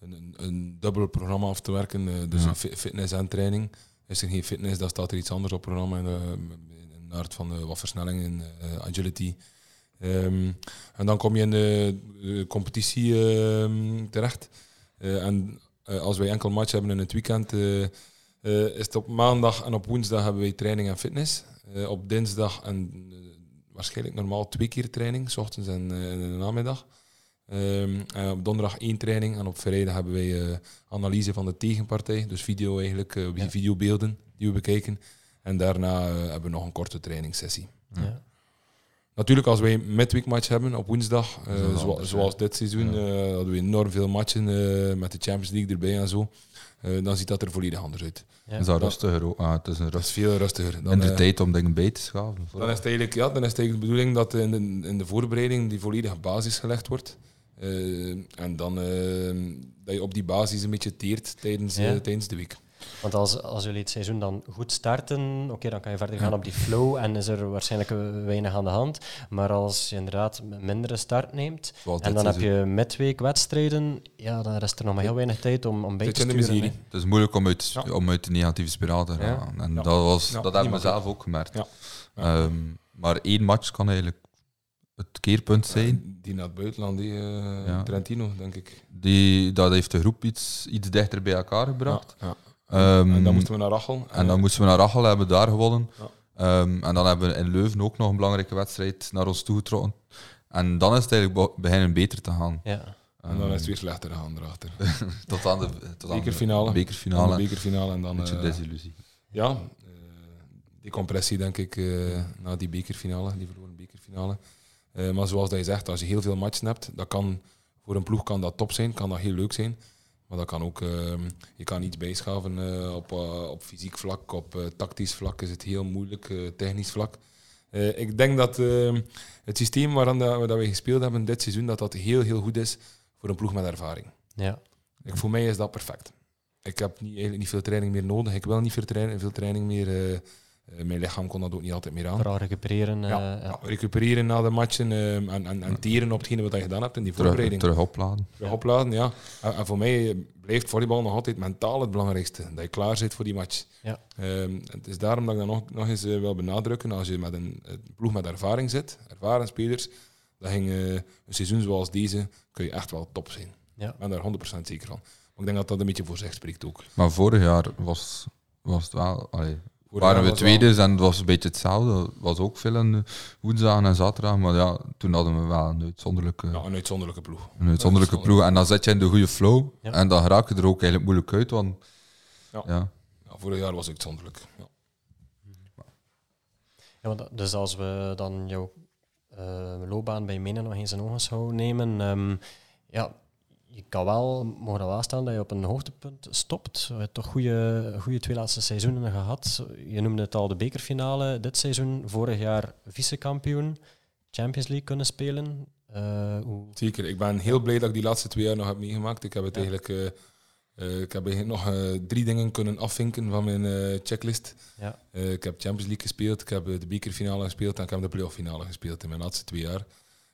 een, een, een dubbel programma af te werken. dus Ja. een fi- fitness en training. Is er geen fitness, dan staat er iets anders op het programma. De aard van eh, wat versnelling en eh, agility. Ehm, en dan kom je in de, competitie ehm, terecht. Eh, en als wij enkel match hebben in het weekend, is het op maandag en op woensdag hebben wij training en fitness. Op dinsdag en waarschijnlijk normaal twee keer training, s ochtends en in de namiddag. Ehm, en op donderdag één training en op vrijdag hebben wij analyse van de tegenpartij, dus video eigenlijk, eh, Ja. videobeelden die we bekijken. En daarna eh, hebben we nog een korte trainingssessie. Ja. Natuurlijk, als wij een midweekmatch hebben op woensdag, eh, zoals, anders, zoals ja. dit seizoen, Ja. eh, hadden we enorm veel matchen eh, met de Champions League erbij en zo. Eh, dan ziet dat er volledig anders uit. Ja. is dat dat- rustiger ook. Ah, het is een is rust. veel rustiger. Dan, Minder eh, tijd om dingen bij te schaven. dan is het eigenlijk, ja, dan is het eigenlijk de bedoeling dat in de, in de voorbereiding die volledige basis gelegd wordt. En dan dat je op die basis een beetje teert tijdens, Ja. tijdens de week. Want als, als jullie het seizoen dan goed starten, oké, dan kan je verder gaan op die flow en is er waarschijnlijk weinig aan de hand. Maar als je inderdaad een mindere start neemt en dan heb je midweek wedstrijden, ja, dan rest er nog maar heel weinig tijd om, om bij te sturen. miserie. hè. Het is moeilijk om uit, Ja. om uit de negatieve spiraal te gaan. En Ja. dat, was, Ja, dat hebben we zelf ook gemerkt. Ja. Ja. Ehm, maar één match kan eigenlijk het keerpunt zijn. Die naar het buitenland, die eh, Ja. Trentino, denk ik. Die, dat heeft de groep iets, iets dichter bij elkaar gebracht. Ja, Ehm, en dan moesten we naar Rachel. en dan moesten we naar Rachel, hebben we daar gewonnen. Ja. Ehm, en dan hebben we in Leuven ook nog een belangrijke wedstrijd naar ons toegetrokken. En dan is het eigenlijk be- beginnen beter te gaan. Ja. en dan is het weer slechter gegaan erachter. Tot aan de, tot aan Bekerfinale. de bekerfinale. de bekerfinale en dan... Een beetje eh, desillusie. Ja, eh, die compressie denk ik eh, na die bekerfinale, die verloren bekerfinale. Eh, maar zoals dat je zegt, als je heel veel matchen hebt, dat kan, voor een ploeg kan dat top zijn, kan dat heel leuk zijn. Maar dat kan ook, eh, je kan iets bijschaven eh, op, eh, op fysiek vlak, op eh, tactisch vlak is het heel moeilijk, technisch vlak. Ik denk dat eh, het systeem waaraan dat, dat we gespeeld hebben dit seizoen, dat dat heel, heel goed is voor een ploeg met ervaring. Ja. Ik, voor mij is dat perfect. Ik heb niet, eigenlijk niet veel training meer nodig. Ik wil niet veel training, veel training meer. Eh, eh, mijn lichaam kon dat ook niet altijd meer aan. Vooral recupereren. eh, Ja, ja. ja, recupereren na de matchen eh, en, en, en teren op hetgene wat je gedaan hebt in die Terug, voorbereiding. terug opladen. Terug opladen, ja. En, en voor mij blijft volleybal nog altijd mentaal het belangrijkste. Dat je klaar zit voor die match. Ja. Ehm, het is daarom dat ik dat nog, nog eens eh, wil benadrukken. Als je met een, een ploeg met ervaring zit, ervaren spelers, dan ging eh, een seizoen zoals deze, kun je echt wel top zijn. Ja. Ik ben daar 100% zeker van. Maar ik denk dat dat een beetje voor zich spreekt ook. Maar vorig jaar was, was het wel... Allee, waren we tweede en het was een beetje hetzelfde. Het was ook veel de woensdag en zaterdag, maar ja, toen hadden we wel een uitzonderlijke, Ja, een uitzonderlijke ploeg. een uitzonderlijke ploeg. En dan zet je in de goede flow Ja. en dan raak je er ook eigenlijk moeilijk uit, want Ja. ja. Ja, vorig jaar was het uitzonderlijk. Ja. Ja, want dus als we dan jouw eh, loopbaan bij Menen nog eens in ogenschouw nemen, ehm, ja, je kan wel, mogen wel staan dat je op een hoogtepunt stopt. Je hebt toch goede, goede twee laatste seizoenen gehad. Je noemde het al de bekerfinale dit seizoen. Vorig jaar vicekampioen, Champions League kunnen spelen. Eh, Zeker, ik ben heel blij dat ik die laatste twee jaar nog heb meegemaakt. Ik heb het Ja. eigenlijk, eh, eh, ik heb nog drie dingen kunnen afvinken van mijn checklist. ja, ik heb Champions League gespeeld, ik heb de bekerfinale gespeeld en ik heb de playoff finale gespeeld in mijn laatste twee jaar.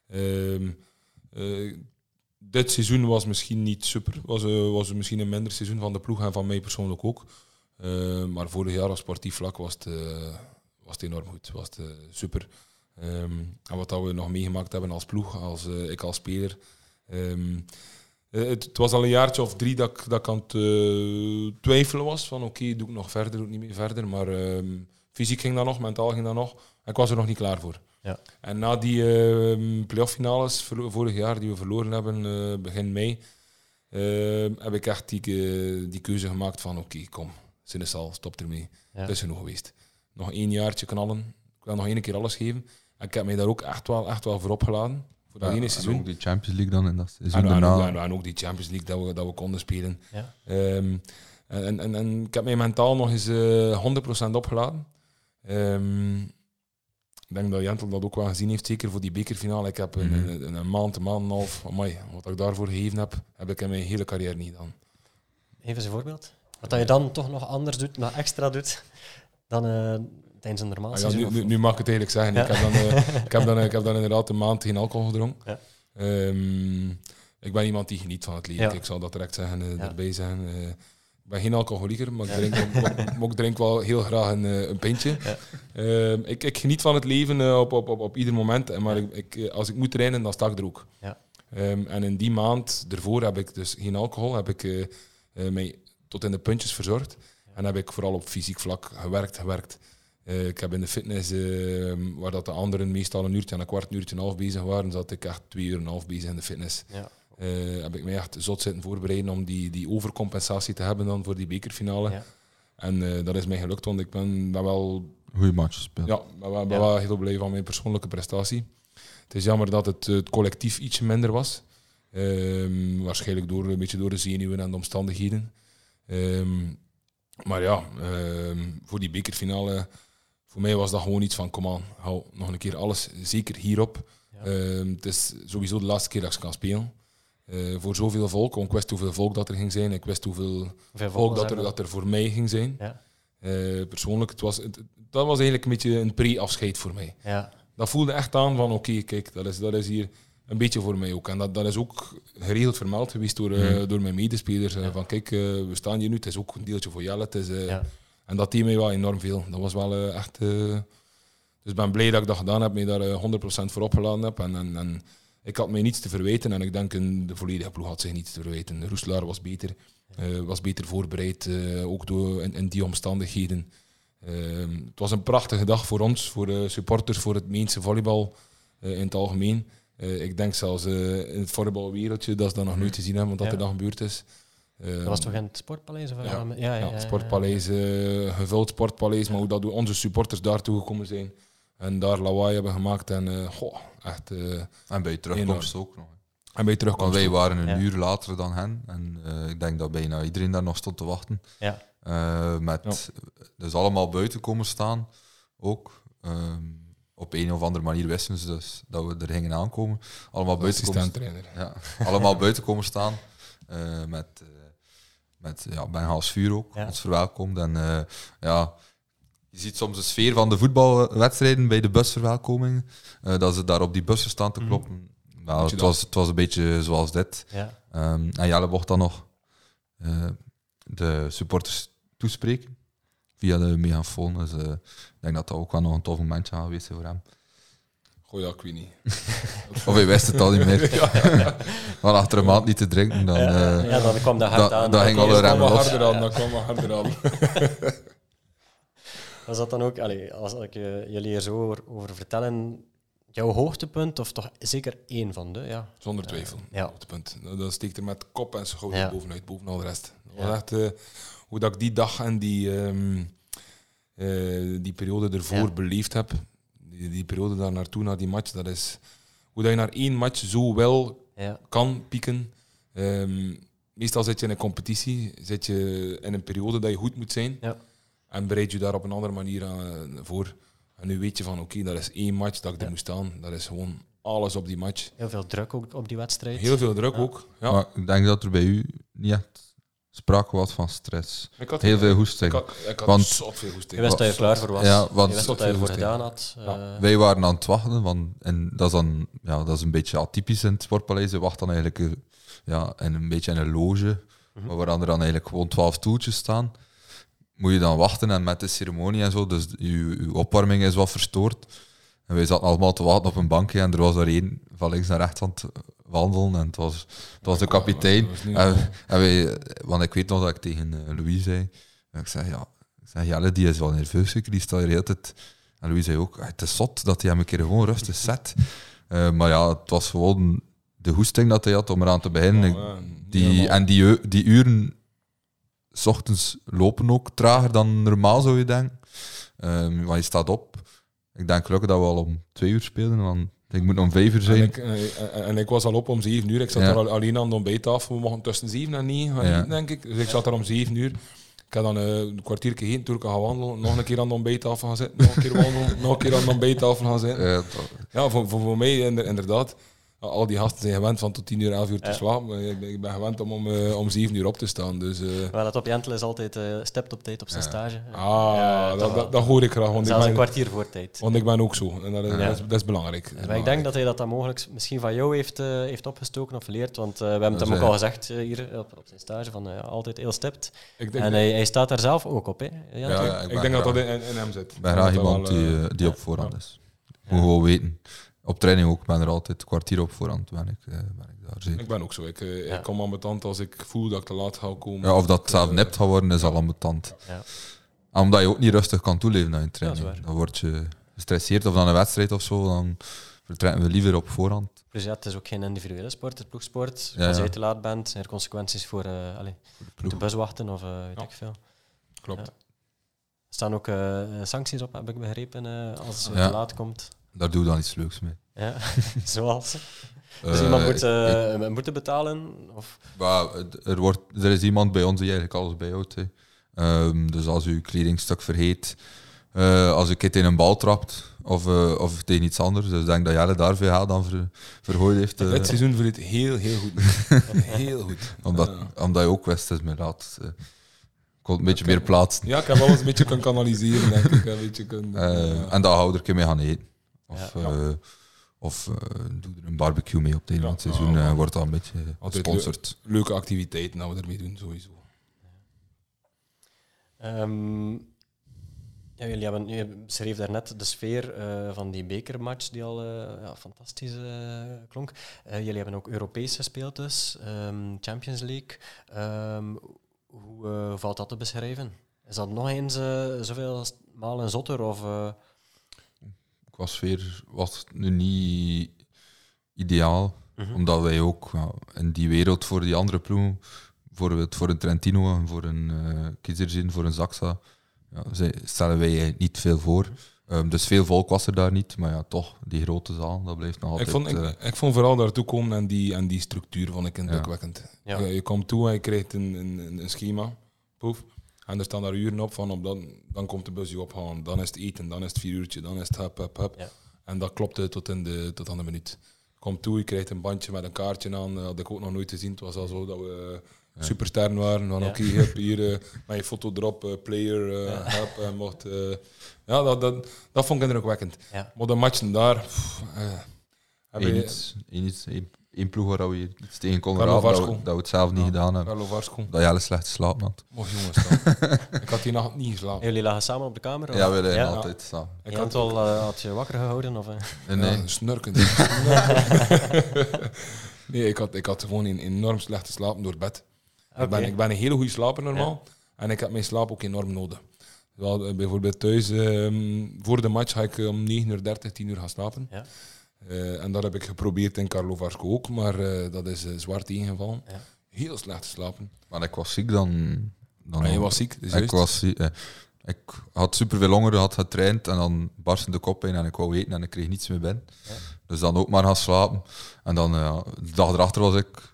Ehm, eh, dit seizoen was misschien niet super, was, eh, was misschien een minder seizoen van de ploeg en van mij persoonlijk ook. Eh, maar vorig jaar op sportief vlak was het, eh, was het enorm goed, was het super. Ehm, en wat dat we nog meegemaakt hebben als ploeg, als, ik als speler. Ehm, eh, het, was al een jaartje of drie dat dat ik aan het twijfelen was. Van oké, doe ik nog verder, doe ik niet meer verder. Maar ehm, fysiek ging dat nog, mentaal ging dat nog. En ik was er nog niet klaar voor. Ja. En na die ehm playoff finales vorig jaar die we verloren hebben, eh, begin mei, ehm, heb ik echt die, eh, die keuze gemaakt van oké, kom, Sinesal, stop ermee. ja. Het is genoeg geweest. Nog één jaartje knallen. Ik wil nog één keer alles geven. En ik heb mij daar ook echt wel, echt wel voor opgeladen. Voor dat Ja, ene en seizoen. ook die Champions League dan in dat seizoen En, en, daarna. ook, en, en ook die Champions League dat we, dat we konden spelen. Ja. Ehm, en, en, en ik heb mij mentaal nog eens eh 100% opgeladen. Ehm, ik denk dat Jentel dat ook wel gezien heeft, zeker voor die bekerfinale. Ik heb een, Mhm. een, een maand, een maand en een half, amai, wat ik daarvoor gegeven heb, heb ik in mijn hele carrière niet gedaan. Even eens een voorbeeld. Wat dat je dan toch nog anders doet, nog extra doet, dan eh, tijdens een normaal Ah ja, seizoen. nu, nu, nu mag ik het eigenlijk zeggen. Ja. Ik, heb dan, eh, ik, heb dan, ik heb dan inderdaad een maand geen alcohol gedronken. Ja. Ehm, ik ben iemand die geniet van het leven. Ja. Ik zal dat direct zeggen, eh, Ja. erbij zeggen. Ben geen alcoholieker, maar, ik, drink, maar, ik drink wel heel graag een, eh, een pintje. Ehm, ik, ik geniet van het leven eh, op, op, op, op ieder moment. En Maar ik, ik, eh, als ik moet trainen, dan sta ik er ook. Ja. Ehm, en in die maand ervoor heb ik dus geen alcohol. Heb ik eh, mij tot in de puntjes verzorgd. En heb ik vooral op fysiek vlak gewerkt, gewerkt. Ik heb in de fitness, eh, waar dat de anderen meestal een uurtje en een kwart, een uurtje en een half bezig waren, zat ik echt twee uur en een half bezig in de fitness. Ja. Eh, heb ik mij echt zot zitten voorbereiden om die, die overcompensatie te hebben dan voor die bekerfinale. Ja. En eh, dat is mij gelukt, want ik ben, ben wel Goeie match gespeeld. ja, ben, wel- ben Ja. wel heel blij van mijn persoonlijke prestatie. Het is jammer dat het, het collectief ietsje minder was. Ehm, waarschijnlijk door, een beetje door de zenuwen en de omstandigheden. Ehm, maar ja, ehm, voor die bekerfinale, voor mij was dat gewoon iets van, kom aan, hou nog een keer alles, zeker hierop. Ja. Ehm, het is sowieso de laatste keer dat ik ze kan spelen. Eh, voor zoveel volk, want ik wist hoeveel volk dat er ging zijn. Ik wist hoeveel volk dat er, dat er voor mij ging zijn. Ja. Eh, persoonlijk, het was, het- dat was eigenlijk een beetje een pre-afscheid voor mij. Ja. Dat voelde echt aan van, oké, kijk, dat is, dat is hier een beetje voor mij ook. En dat, dat is ook geregeld vermeld geweest door, eh, Mhm. door mijn medespelers. Ja. Van, kijk, we staan hier nu, het is ook een deeltje voor Jelle. Het is, eh, Ja. En dat deed mij wel enorm veel. Dat was wel eh, echt... eh, dus ik ben blij dat ik dat gedaan heb, mij daar eh, 100% voor opgeladen heb. En, en, en ik had mij niets te verwijten en ik denk een, de volledige ploeg had zich niets te verwijten. Roeselaar was beter, eh, was beter voorbereid, eh, ook door, in, in die omstandigheden. Ehm, het was een prachtige dag voor ons, voor de supporters, voor het Meense volleybal eh, in het algemeen. Ik denk zelfs in het volleybalwereldje dat ze dat nog nooit gezien hebben, wat Ja. er dan gebeurd is. Dat was Ehm, toch in het Sportpaleis? Of Ja. ja. Ja, ja, het sportpaleis, gevuld sportpaleis, maar hoe dat onze supporters daartoe gekomen zijn. En daar lawaai hebben gemaakt. En eh, goh, echt. eh, En bij je terugkomst ook nog. en bij terugkomst. Want wij ook. waren een Ja. uur later dan hen. En eh, ik denk dat bijna iedereen daar nog stond te wachten. Ja. Eh, met dus allemaal buiten komen staan ook. Ehm, op een of andere manier wisten ze dus dat we er gingen aankomen. Allemaal buiten komen, ja, allemaal buiten komen staan. eh, met eh met ja, Bengaals vuur ook, Ja. ons verwelkomd. En eh, ja, je ziet soms de sfeer van de voetbalwedstrijden bij de busverwelkomingen. eh, dat ze daar op die bussen staan te Mhm. kloppen. Nou, het, dat- was, het was een beetje zoals dit. Ja. Ehm, en Jelle mocht dan nog eh, de supporters toespreken via de megafoon. Dus eh, ik denk dat dat ook wel nog een tof momentje gaat geweest zijn voor hem. Goh, ja, ik weet niet. Of hij wist het al niet meer. Van achter een maand niet te drinken, dan... ja, eh, ja, dan kwam dat hard aan. dat ging kwam- alle Dat kwam los. harder aan, dat kwam harder aan. Was dat dan ook, als ik jullie er zo over, over vertellen, jouw hoogtepunt, of toch zeker één van de, ja. Zonder twijfel. ja. Op het punt. Dat steekt er met kop en schouders Ja. bovenuit, boven al de rest. Dat Ja. was echt, eh, hoe dat ik die dag en die, ehm, eh, die periode ervoor beleefd heb. Die, die periode daar naartoe, naar die match, dat is... Hoe dat je naar één match zo wel kan pieken. Ehm, meestal zit je in een competitie, zit je in een periode dat je goed moet zijn. Ja. En bereid je daar op een andere manier aan, voor. En nu weet je van, oké, dat is één match dat ik er Ja. moet staan. Dat is gewoon alles op die match. heel veel druk ook op die wedstrijd. Heel veel druk Ja. ook. Ja. Maar ik denk dat er bij u niet echt sprake was van stress. Ik had, Heel veel Ik hoesting. had, ik had Want- zot veel goesting. Je wist dat je klaar voor was. Ja, want- je wist wat je ervoor gedaan had. Ja. Eh, Wij waren aan het wachten, want, en dat is dan ja, dat is een beetje atypisch in het Sportpaleis. Je wacht dan eigenlijk eh, ja, in een beetje in een loge, maar waar dan er dan eigenlijk gewoon twaalf stoeltjes staan. Moet je dan wachten en met de ceremonie en zo, dus je, je opwarming is wat verstoord. En wij zaten allemaal te wachten op een bankje en er was er één van links naar rechts aan het wandelen en het was, het was de kapitein. En, wij, want ik weet nog dat ik tegen eh, Louis zei. En ik zei, ja, ik zei, Jelle, die is wel nerveus, die staat hier de hele tijd. En Louis zei ook, "Ah, het is zot dat hij hem een keer gewoon rustig zet. Eh, maar ja, het was gewoon de hoesting dat hij had om eraan te beginnen. Ja, die, en die, die uren, s ochtends lopen ook trager dan normaal, zou je denken. Ehm want je staat op. Ik denk gelukkig dat we al om twee uur spelen, want ik moet om vijf uur En zijn. ik, en, en ik was al op om zeven uur. Ik zat Ja. er al, alleen aan de ontbijttafel. We mochten tussen zeven en negen gaan Ja. eten, denk ik. Dus ik zat er om zeven uur. Ik heb dan eh, een kwartier gegeten, toen ik gaan wandelen. Nog een keer aan de ontbijttafel gaan zitten. Nog een keer wandelen. nog een keer aan de ontbijttafel gaan zitten. Eh, dat- Ja, voor, voor, voor mij inder- inderdaad. Al die gasten zijn gewend van tot 10 uur, 11 uur te Ja. slapen. Ik ben, ik ben gewend om om, eh, om 7 uur op te staan. Dus, eh, Maar dat op Jentel is altijd eh stept op tijd op zijn Ja. stage. ah, Ja, dat, wel. dat, dat hoor ik graag. Want ik, Zelfs een ben, kwartier voor tijd. want ik ben ook zo. En dat is, Ja. dat is, dat is belangrijk. Maar ik denk dat hij dat dan mogelijk misschien van jou heeft, eh, heeft opgestoken of geleerd. Want eh, we hebben het hem ook al gezegd hier op, op zijn stage, van eh, altijd heel stipt. Ik denk, En hij, hij staat daar zelf ook op. Hè? Ja, ik ik, denk dat dat in, in hem zit. Ik ben graag iemand wel, die, die ja. op voorhand is. Ja. Moet gewoon weten. Op training ook, ik ben er altijd een kwartier op voorhand. Ben ik, eh, ben ik daar zeker. Ik ben ook zo. Ik, eh, Ja. ik kom tand als ik voel dat ik te laat ga komen. Ja, of dat het zelf Eh, nipt gaat worden, is al tand. Ja. En omdat je ook niet rustig kan toeleven aan je training. Ja, dan word je gestresseerd of dan een wedstrijd of zo, dan vertrekken we liever op voorhand. Dus ja, het is ook geen individuele sport, het is ploegsport. Ja, Als ja. jij te laat bent, zijn er consequenties voor uh, allez, de bus wachten of uh, weet Ja. ik veel. Klopt. Ja. Er staan ook uh, sancties op, heb ik begrepen, uh, als je Ja. te laat komt. Daar doe je dan iets leuks mee. Ja, zoals. Dus Eh, iemand moet ik- uh, een boete betalen? Of? Het- er, wordt, er is iemand bij ons die eigenlijk alles bijhoudt. Ehm, dus als u kledingstuk vergeet, eh, als u kind in een bal trapt of, eh, of tegen iets anders. Dus ik denk dat Jelle daar veel geld aan ver, vergooid heeft. eh, Dit seizoen verliet heel, heel goed. heel goed. omdat, omdat je ook wist, het is me laat. eh, kon een beetje meer plaatsen. Ja, ik heb alles een beetje kunnen kanaliseren, denk ik. Een beetje kunnen, Eh, ja. En dat hou er een keer mee gaan eten. Of, Ja. eh, of eh, doe er een barbecue mee op het het seizoen. Eh, wordt dat een beetje gesponsord. Leuke activiteiten dat we ermee doen, sowieso. Um, ja, jullie hebben, je beschreef daarnet de sfeer uh, van die bekermatch die al uh, ja, fantastisch uh, klonk. jullie hebben ook Europees gespeeld dus, um, Champions League. Um, hoe valt dat te beschrijven? Is dat nog eens zoveel malen zotter? Of, Qua sfeer was het nu niet ideaal. Mhm. Omdat wij ook ja, in die wereld voor die andere ploegen, voor, voor een Trentino en voor een uh, voor een Zaxa, ja, zij, stellen wij niet veel voor. Um, dus veel volk was er daar niet, maar ja, toch, die grote zaal, dat blijft nog altijd... Ik vond, ik, uh, ik vond vooral daartoe komen en die, en die structuur vond ik indrukwekkend. Ja. Je, je, komt toe en je krijgt een, een, een schema, poef, en er staan daar uren op van, op dan, dan komt de bus je ophalen, dan is het eten, dan is het vier uurtje, dan is het hup, hup, hup. Ja. En dat klopte tot, in de, tot aan de minuut. Komt toe, je krijgt een bandje met een kaartje aan, dat had ik ook nog nooit gezien. Het was al zo dat we ja. supersterren waren. Van Ja. oké, okay, hier uh, met je foto erop, uh, player, uh, Ja. help, en mocht... ja, dat, dat, dat vond ik indrukwekkend. Ja. Maar de matchen daar... Pff, iets, één iets, één, ploeg waar we iets tegen konden dat, we- dat we het zelf niet Ja. gedaan hebben. Carlo Varsco. Dat Jelle slecht geslapen had. Mocht jongens dan. ik had die nacht niet geslapen. Jullie lagen samen op de kamer? of? Ja, we liggen Ja. altijd samen. Ik had al, uh, had je wakker gehouden? Of, uh? En nee, Ja, snurken. nee, ik had, ik had gewoon een enorm slecht geslapen door bed. Ik, ben, ik ben een hele goede slaper normaal. En ik heb mijn slaap ook enorm nodig. Wel, eh, bijvoorbeeld thuis, ehm, voor de match ga ik eh, om 9.30 uur, 10 uur gaan slapen. Ja. Eh, en dat heb ik geprobeerd in Karlovarsko ook, maar eh, dat is eh, zwaar tegengevallen. Ja. Heel slecht te slapen. Maar ik was ziek dan. dan Maar je was ziek, dus ik, juist. was, ziek, eh, ik had superveel honger, had getraind en dan barstte de kop in en ik wou eten en ik kreeg niets meer binnen. Ja. Dus dan ook maar gaan slapen. En dan, de dag erachter was ik,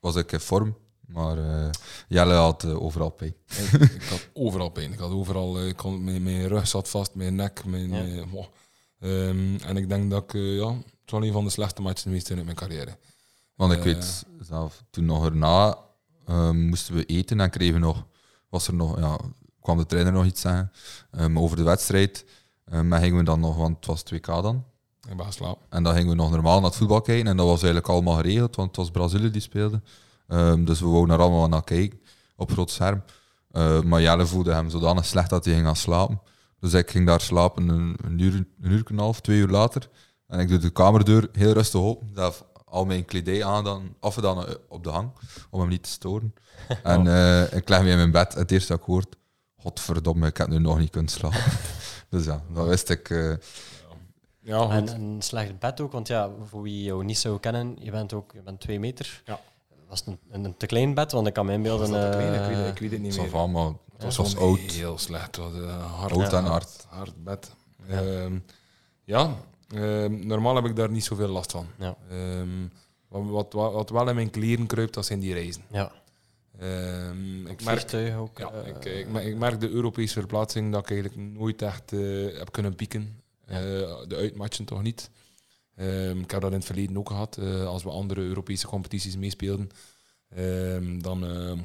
was ik in vorm. Maar eh, Jelle had overal pijn. ik, ik had overal pijn. Ik had overal, ik kon, mijn, mijn rug zat vast, mijn nek. Mijn, Ja. mijn- wow. Ehm, en ik denk dat ik, eh, ja, het was een van de slechtste matches geweest in mijn carrière. Want ik Eh. weet zelf, toen nog erna eh, moesten we eten en kregen we nog, was er nog, ja, kwam de trainer nog iets zeggen eh, over de wedstrijd. Maar gingen we dan nog, want het was 2K dan. Slapen. En dan gingen we nog normaal naar het voetbal kijken. En dat was eigenlijk allemaal geregeld, want het was Brazilië die speelde. Ehm, dus we wouden er allemaal naar kijken, op groot scherm. Maar Jelle voelde hem zodanig slecht dat hij ging gaan slapen. Dus ik ging daar slapen een, een uur, een uur en een half, twee uur later. En ik doe de kamerdeur heel rustig open. Zelf al mijn kledij aan, dan, afgedaan eh, op de hang, om hem niet te storen. En eh, ik leg me in mijn bed. En het eerste dat ik hoorde, godverdomme, ik heb nu nog niet kunnen slapen. dus ja, dan wist ik... eh, Ja. En een slecht bed ook, want ja, voor wie jou niet zou kennen, je bent ook je bent twee meter. Ja. Was het een, een te klein bed? Want ik kan me inbeelden... Was dat te klein? ik, eh, weet, het- ik weet het niet meer. was allemaal... Het was, Het was gewoon oud. heel slecht. Het was een hard, Oud en hard. hard bed. Ja. Ja, ja ehm, normaal heb ik daar niet zoveel last van. Ja. Ehm, wat, wat, wat, wel in mijn kleren kruipt, dat zijn die reizen. Ja, Ehm, ik, het merk, ook. ja, eh, ik, ik, mer- ik merk de Europese verplaatsing dat ik eigenlijk nooit echt eh, heb kunnen pieken. Ja. Eh, de uitmatchen toch niet. Ehm, ik heb dat in het verleden ook gehad, eh, als we andere Europese competities meespeelden. Ehm, dan, ehm,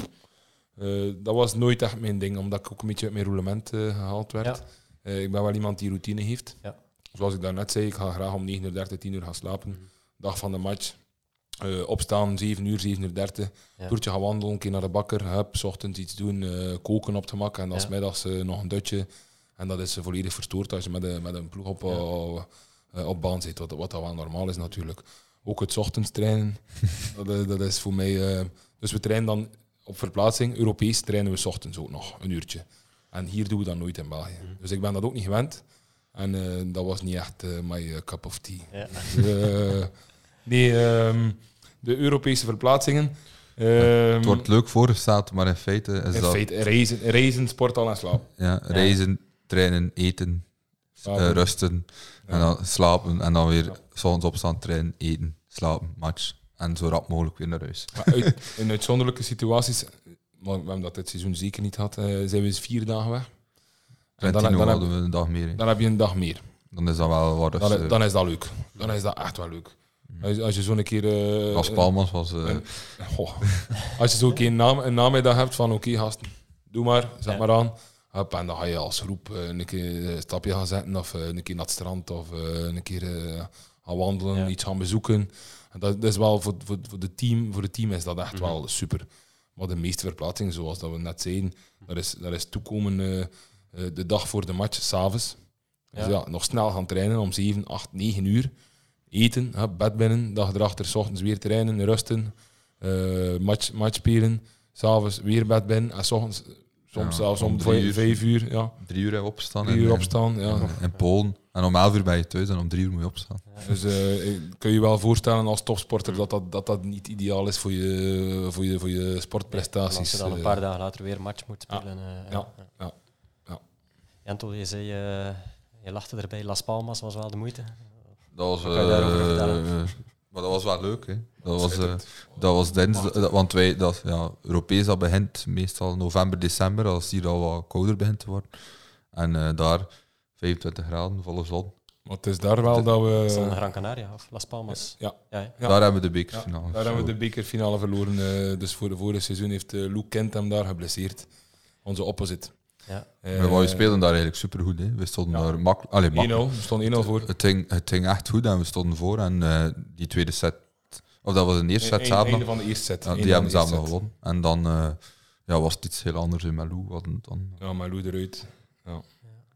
eh, dat was nooit echt mijn ding, omdat ik ook een beetje uit mijn roulement eh, gehaald werd. Ja. Ik ben wel iemand die routine heeft. Ja. Zoals ik daarnet zei, ik ga graag om 9 uur 30, 10 uur gaan slapen. Dag van de match. Eh, opstaan, 7 uur, 7 uur 30. Ja. Toertje gaan wandelen, een keer naar de bakker. Hup, 's ochtends iets doen, koken op het gemak. En dan 's Ja. middags nog een dutje. En dat is volledig verstoord als je met, een- met een ploeg op, Ja. Eh, op baan zit. Wat, wat dat wel normaal is natuurlijk. Ook het 's ochtends trainen. dat, is- dat is voor mij... eh, dus we trainen dan op verplaatsing. Europees trainen we 's ochtends ook nog, een uurtje. En hier doen we dat nooit in België. Mhm. Dus ik ben dat ook niet gewend. En eh, dat was niet echt eh my cup of tea. Ja. Eh, nee, ehm, de Europese verplaatsingen. ehm, Het wordt leuk voorgesteld, maar in feite is in dat feite reizen, reizen, sport al en slaap. ja, reizen, trainen, eten, Eh, rusten en dan slapen en dan weer Ja. s ochtends opstaan, trainen, eten, slapen, match en zo rap mogelijk weer naar huis. Uit, in uitzonderlijke situaties, maar we hebben dat dit seizoen zeker niet gehad, eh, zijn we eens vier dagen weg. En dan, dan, heb, hadden we een dag meer. dan heb je een dag meer. Dan is dat wel wat Dan, is dat leuk. Dan is dat echt wel leuk. Als, als je zo'n keer... eh, Las Palmas was... eh, een- Goh. Als je zo'n keer een, naam, een namiddag hebt van oké gasten, doe maar, zet Ja. maar aan. Hup, en dan ga je als groep eh, een keer een stapje gaan zetten of eh, een keer naar het strand of eh, een keer eh, gaan wandelen, Ja. iets gaan bezoeken. En dat, dat is wel voor, voor, voor, de team, voor het team is dat echt Mhm. wel super. Maar de meeste verplaatsingen, zoals dat we net zeiden, dat is, dat is toekomen eh, eh, de dag voor de match, s'avonds. Dus Ja. nog snel gaan trainen om 7, 8, 9 uur. Eten, hup, bed binnen, dag erachter, s ochtends weer trainen, rusten, eh, match, match spelen, s'avonds weer bed binnen en s ochtends soms Ja, zelfs om om drie vijf, uur. vijf uur, ja, drie uur opstaan. drie en, uur eh, opstaan. Ja. In Polen. En om elf uur ben je thuis en om drie uur moet je opstaan. Dus eh, ik- kun je je wel voorstellen als topsporter dat dat, dat, dat niet ideaal is voor je, voor je, voor je En als sportprestaties. je dan een eh. paar dagen later weer een match moet Ja. spelen. eh, Ja. Ja. Ja. Je zei, je lachte erbij, Las Palmas was wel de moeite. Dat was, Maar dat was wel leuk. Hè. Dat, was, eh, dat was dinsdag, want wij, dat, ja, Europees dat begint meestal november, december, als het hier al wat kouder begint te worden. En eh, daar 25 graden, volle zon. Maar het is daar wel dat we... Is Gran Canaria of Las Palmas? Ja. Ja, hè? Ja. Daar hebben we de Ja, bekerfinale. daar hebben we de bekerfinale verloren. eh, dus voor de vorige seizoen heeft Luke Kent hem daar geblesseerd. Onze opposite. Ja. Eh, we, we speelden daar eigenlijk supergoed. Hè. We stonden Ja. daar makkelijk. Allee, 1-0, makkelijk. we stonden 1-0 voor. Het ging, het ging echt goed en we stonden voor. En eh, die tweede set, of dat was de eerste set samen. einde van de eerste set. Ja, die hebben nog set. gewonnen. En dan eh, ja, was het iets heel anders in Melou. Dan, dan, Ja, maar Lou eruit.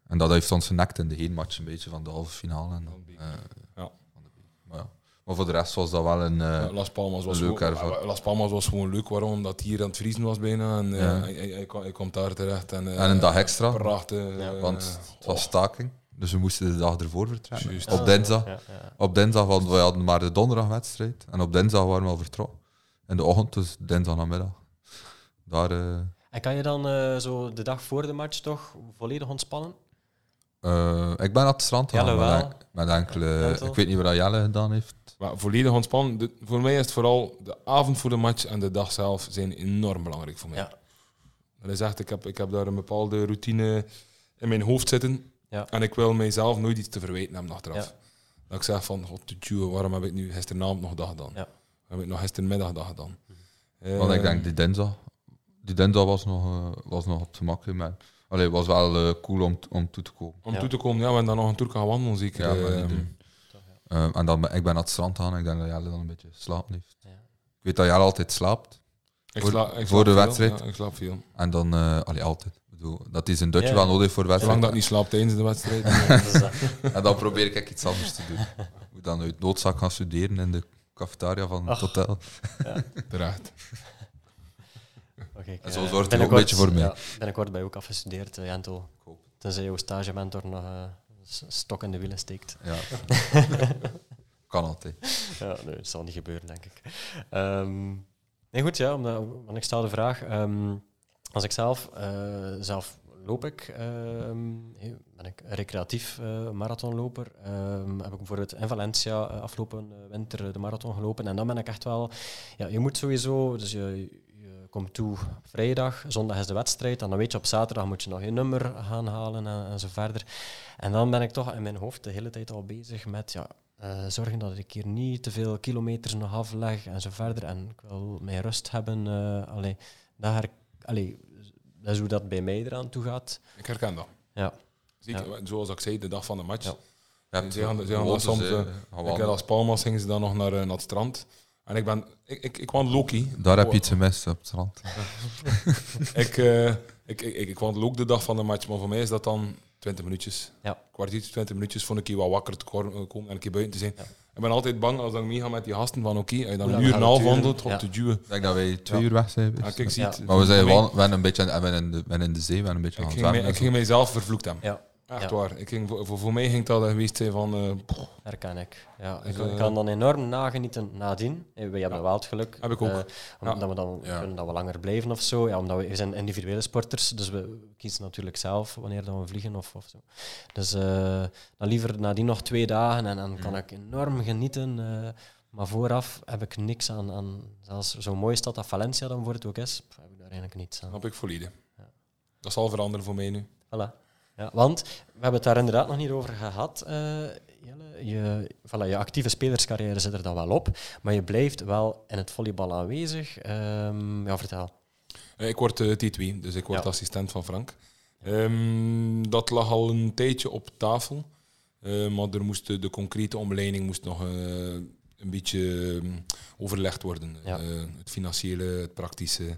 en dat heeft ons genekt in de heenmatch een beetje van de halve finale. En, dan, Van de eh, Ja. van de beker. Maar voor de rest was dat wel een... eh, Las Palmas was, gewoon, ervaring. Las Palmas was gewoon leuk. Waarom? Omdat hier aan het vriezen was bijna. En eh, Ja. kwam- hij komt daar terecht. En, eh, En een dag extra. Prachtig. Ja, want het was staking. Dus we moesten de dag ervoor vertrekken. Juist. Op dinsdag. Ja, ja. Op dinsdag, want we hadden maar de donderdagwedstrijd. En op dinsdag waren we al vertrokken. In de ochtend, dus dinsdag namiddag. Daar... En kan je dan eh, zo de dag voor de match toch volledig ontspannen? eh, ik ben aan het strand Jelle gegaan wel. met, enkele... Ik weet niet wat Jelle gedaan heeft. Maar volledig ontspannen. De- voor mij is het vooral de avond voor de match en de dag zelf zijn enorm belangrijk voor mij. Ja. Dat is echt, ik heb, ik heb daar een bepaalde routine in mijn hoofd zitten. Ja. En ik wil mijzelf nooit iets te verwijten hebben achteraf. Ja. Dat ik zeg van, god, de tjoe, waarom heb ik nu gisteravond nog dat gedaan? Ja. Waarom heb ik nog gistermiddag dat gedaan? Want ik Eh, denk, die dinsdag... Die dinsdag was nog, eh, was nog op gemak. hè, Maar, allee, was wel eh, cool om, om toe te komen. Om Ja. toe te komen, ja, we hebben dan nog een tour gaan wandelen, zeker. Ja, maar Ehm. Eh, en dan ben, ik ben naar het strand gaan en ik denk dat Jelle dan een beetje heeft. Ja. Ik weet dat Jelle altijd slaapt. ik Voor- sla- ik voor slaap de veel, wedstrijd? Ja, ik slaap veel. En dan... eh allee, altijd. Ik bedoel, dat is een dutje Ja. wel nodig voor de wedstrijd. Zolang dat niet slaapt tijdens de wedstrijd. Eh, En dan probeer ik iets anders te doen. Ik moet dan uit noodzaak gaan studeren in de cafetaria van het Ach. hotel. Terecht. oké, ik, En zo eh, zorgt hij ook een beetje voor mij. Ja, binnenkort ben je ook afgestudeerd, uh, Jentel. hoop Tenzij jouw stagementor nog eh, stok in de wielen steekt. Ja. kan altijd. Ja, nee, dat zal niet gebeuren, denk ik. Ehm, nee, goed, ja, omdat, want ik stel de vraag. ehm, als ik zelf, eh, zelf loop ik, eh, ben ik recreatief eh, marathonloper. Heb ik bijvoorbeeld in Valencia eh, afgelopen winter de marathon gelopen. En dan ben ik echt wel... Ja, je moet sowieso... Dus je, je komt toe vrijdag, zondag is de wedstrijd. En dan weet je op zaterdag moet je nog je nummer gaan halen en, en zo verder. En dan ben ik toch in mijn hoofd de hele tijd al bezig met... Ja, eh, zorgen dat ik hier niet te veel kilometers nog afleg en zo verder. En ik wil mijn rust hebben. eh allee, dat, her, allee, dat is hoe dat bij mij eraan toe gaat. Ik herken dat. Ja. Zeker, zoals ik zei, de dag van de match. Ja. Ze gaan- ze soms, eh, Ik heb als Palmas gingen ze dan nog naar, naar het strand. En ik ben... Ik, ik, ik Loki. Daar heb je iets gemist op het strand. Ik, eh, ik, ik, ik, ik ook de dag van de match, maar voor mij is dat dan 20 minuutjes. Ja. Kwartiertje, 20 minuutjes voor een keer wat wakker te eh, komen en een keer buiten te zijn. Ja. Ik ben altijd bang als ik meega met die gasten van oké, als je dan een uur en een half het wandelt om Ja. te duwen. Ik denk dat wij twee Ja. uur weg zijn. Ja, geweest. kijk, Ja. ziet, Maar we zijn wel, we een beetje we zijn in, de, we zijn in de zee, we zijn een beetje Ik gaan ging, mij, zwemmen. ik ging mijzelf vervloekt hebben. Ja, Echt Ja. waar. Ik ging, voor, voor, mij ging dat geweest zijn van... eh, pff, herken ik. Ja, Dus, ik, ik eh, kan dan enorm nagenieten nadien. Eh, Wij hebben Ja. wel het geluk. Heb ik ook. eh, Ja. omdat we dan kunnen dat we langer blijven of zo. Ja, omdat we, we zijn individuele sporters, dus we kiezen natuurlijk zelf wanneer dan we vliegen of, of zo. Dus eh, dan liever nadien nog twee dagen en dan kan ik enorm genieten. eh, maar vooraf heb ik niks aan, aan zelfs zo'n mooie stad als Valencia dan voor het ook is, heb ik daar eigenlijk niets aan. snap ik volledig. Dat zal veranderen voor mij nu. Voilà. Ja, want we hebben het daar inderdaad nog niet over gehad. eh, Jelle. Je, voilà, je actieve spelerscarrière zit er dan wel op, maar je blijft wel in het volleybal aanwezig. Ehm, ja, vertel. Eh, Ik word eh, T2, dus ik word Ja. assistent van Frank. Ehm, dat lag al een tijdje op tafel. Eh, maar er moest, de, concrete omleiding moest nog eh, een beetje overlegd worden. Ja. Eh, het financiële, het praktische.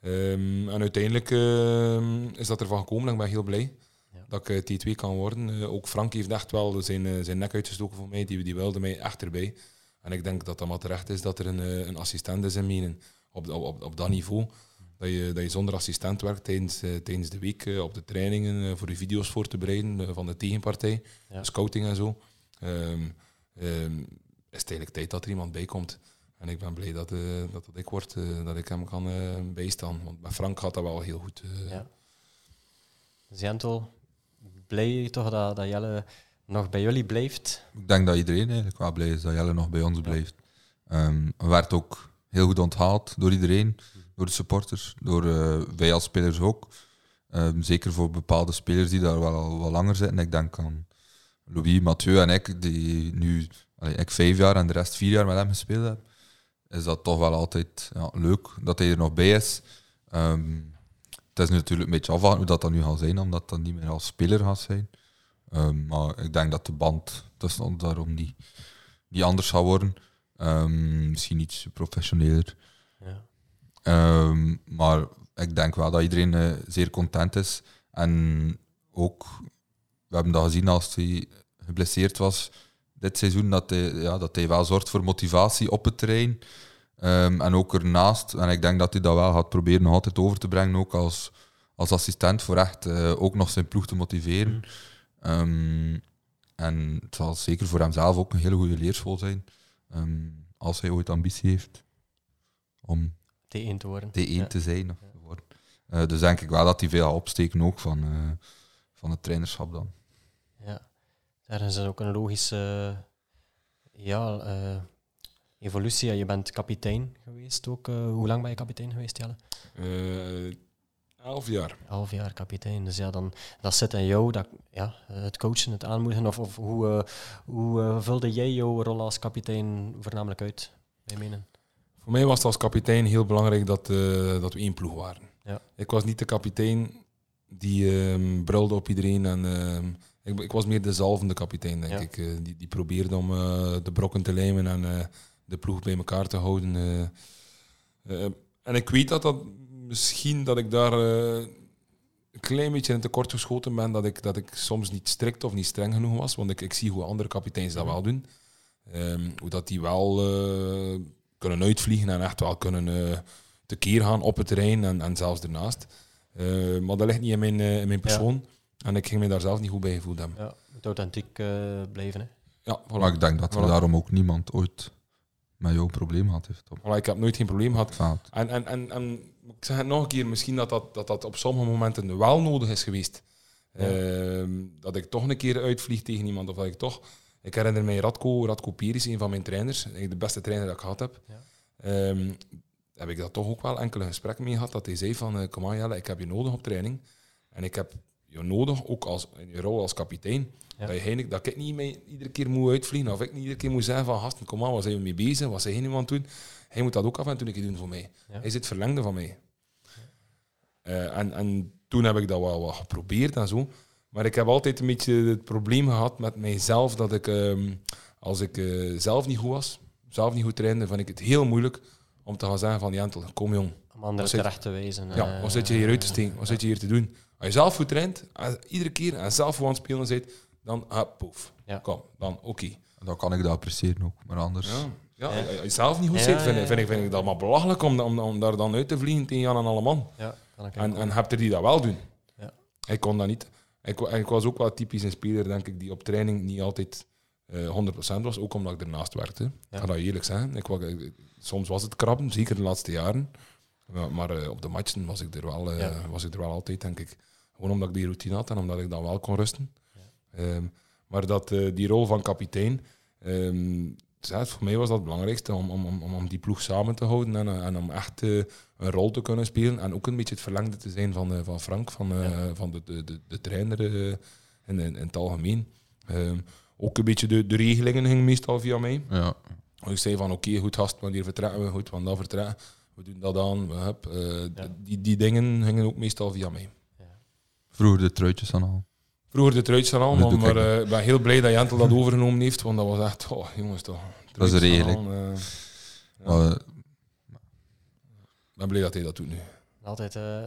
Ehm, en uiteindelijk ehm, is dat ervan gekomen en ik ben heel blij. Dat ik eh, T2 kan worden. Eh, ook Frank heeft echt wel zijn, eh, zijn nek uitgestoken voor mij. Die, die wilde mij echt erbij. En ik denk dat dat maar terecht is dat er een, een assistent is in Menen. Op, op, op, dat niveau. Dat je, dat je zonder assistent werkt tijdens, tijdens de week op de trainingen voor de video's voor te bereiden van de tegenpartij, Ja. scouting en zo. Ehm, is het eigenlijk tijd dat er iemand bij komt. En ik ben blij dat, eh, dat, dat ik word, dat ik hem kan bijstaan. Want met Frank gaat dat wel heel goed. Ja. Zentel, blij toch dat, dat Jelle nog bij jullie blijft? Ik denk dat iedereen eigenlijk wel blij is dat Jelle nog bij ons blijft. Ehm werd ook heel goed onthaald door iedereen, door de supporters, door eh, wij als spelers ook. Ehm, zeker voor bepaalde spelers die daar wel al wat langer zitten. Ik denk aan Louis, Mathieu en ik, die nu allee, ik vijf jaar en de rest vier jaar met hem gespeeld heb. Is dat toch wel altijd ja, leuk dat hij er nog bij is. Ehm, het is natuurlijk een beetje afwachten hoe dat dan nu gaat zijn, omdat dat niet meer als speler gaat zijn. Ehm, maar ik denk dat de band tussen ons daarom niet, niet anders gaat worden. Ehm, misschien iets professioneler. Ja. Ehm, maar ik denk wel dat iedereen eh, zeer content is. En ook, we hebben dat gezien als hij geblesseerd was, dit seizoen dat hij, ja, dat hij wel zorgt voor motivatie op het terrein. Ehm, en ook ernaast. En ik denk dat hij dat wel gaat proberen nog altijd over te brengen, ook als, als assistent, voor echt eh, ook nog zijn ploeg te motiveren. Mm. Ehm, en het zal zeker voor hemzelf ook een hele goede leerschool zijn. ehm, als hij ooit ambitie heeft om T1 te worden. T1 Ja. te zijn. Of te worden. Eh, dus denk ik wel dat hij veel gaat opsteken ook van, eh, van het trainerschap dan. Ja. Daar is ook een logische ja, evolutie. Je bent kapitein geweest ook. eh, hoe lang ben je kapitein geweest, Jelle? Eh, elf jaar. Half jaar kapitein. Dus ja, dan, dat zit in jou, dat, ja, het coachen, het aanmoedigen. Of, of hoe, eh, hoe vulde jij jouw rol als kapitein voornamelijk uit, bij menen? Voor mij was het als kapitein heel belangrijk dat, dat we één ploeg waren. Ja. Ik was niet de kapitein die ehm, brulde op iedereen. En, ehm, ik, ik was meer de zalvende kapitein, denk Ja. ik. die, die probeerde om de brokken te lijmen en de ploeg bij elkaar te houden. eh. Eh, en ik weet dat dat misschien dat ik daar eh, een klein beetje in tekort geschoten ben. Dat ik, dat ik soms niet strikt of niet streng genoeg was. Want ik, ik zie hoe andere kapiteins dat wel doen. Ehm, hoe dat die wel eh, kunnen uitvliegen en echt wel kunnen eh tekeer gaan op het terrein en, en zelfs ernaast. Eh, maar dat ligt niet in mijn, in mijn persoon. En ik ging me daar zelf niet goed bij gevoeld hebben. Ja, moet authentiek blijven. Hè. Ja, voilà. Maar ik denk dat er Voilà. daarom ook niemand ooit met jouw probleem had heeft. Voilà, ik heb nooit geen probleem gehad. En, en, en, en ik zeg het nog een keer, misschien dat dat, dat, dat op sommige momenten wel nodig is geweest. Ja. Ehm, dat ik toch een keer uitvlieg tegen iemand. Of dat ik toch... Ik herinner mij Radko, Radko Peris, een van mijn trainers. De beste trainer dat ik gehad heb. Ja. Ehm, heb ik daar toch ook wel enkele gesprekken mee gehad. Dat hij zei van, eh, kom aan Jelle, ik heb je nodig op training. En ik heb je nodig, ook als, in je rol als kapitein. Ja. Dat, je, dat ik niet mee iedere keer moet uitvliegen. Of ik niet iedere keer moet zeggen van, gasten, kom aan, waar zijn we mee bezig? Wat zijn jullie aan het doen? Hij moet dat ook af en toe een keer doen voor mij. Ja. Hij is het verlengde van mij. Eh, en, en toen heb ik dat wel wat geprobeerd en zo. Maar ik heb altijd een beetje het probleem gehad met mijzelf dat ik, ehm, als ik eh, zelf niet goed was, zelf niet goed trainde, vind ik het heel moeilijk om te gaan zeggen van Jentel, kom jong. Om anderen zit- terecht te wijzen. Ja, eh, wat zit je hier uit te steken? Wat zit je hier te doen? Als je zelf goed traint, en iedere keer en zelf gewoon aan het spelen bent, dan ah, poef. Ja. Kom, dan oké. Dan kan ik dat appreciëren ook, maar anders. Ja. Ja. Als je zelf niet goed Ja, zit, vind, ja, ik- vind, ik, vind ik dat maar belachelijk om, om, om daar dan uit te vliegen tegen Jan en alle man. Ja, kan ik En, ook. en heb er die dat wel doen. Ja. Ik kon dat niet. Ik, ik was ook wel typisch een speler, denk ik, die op training niet altijd eh 100% was. Ook omdat ik ernaast werkte. Ja. Ik ga dat eerlijk zeggen. Ik, wa- ik- soms was het krabben, zeker de laatste jaren. Maar, maar, eh, op de matchen was ik, er wel, eh, Ja. was ik er wel altijd, denk ik. Gewoon omdat ik die routine had en omdat ik dan wel kon rusten. Ehm, maar dat, eh, die rol van kapitein, ehm, voor mij was dat het belangrijkste om, om, om, om die ploeg samen te houden en, en om echt een rol te kunnen spelen. En ook een beetje het verlengde te zijn van, eh, van Frank, van, eh, Ja. van de, de, de, de trainer in, in, in het algemeen. Ehm, ook een beetje de, de regelingen gingen meestal via mij. Ja. Ik zei van oké, goed gast, wanneer vertrekken we, goed, wanneer vertrekken. We doen dat aan. We heb, eh, Ja. die, die dingen gingen ook meestal via mij. Vroeger de truitjes dan al. Vroeger de truitjes en al, maar, ik eh, ik ben heel blij dat Jentel dat overgenomen heeft, want dat was echt, oh jongens toch. Dat is al, eh, Ja. Maar, ik ben blij dat hij dat doet nu. Altijd, eh,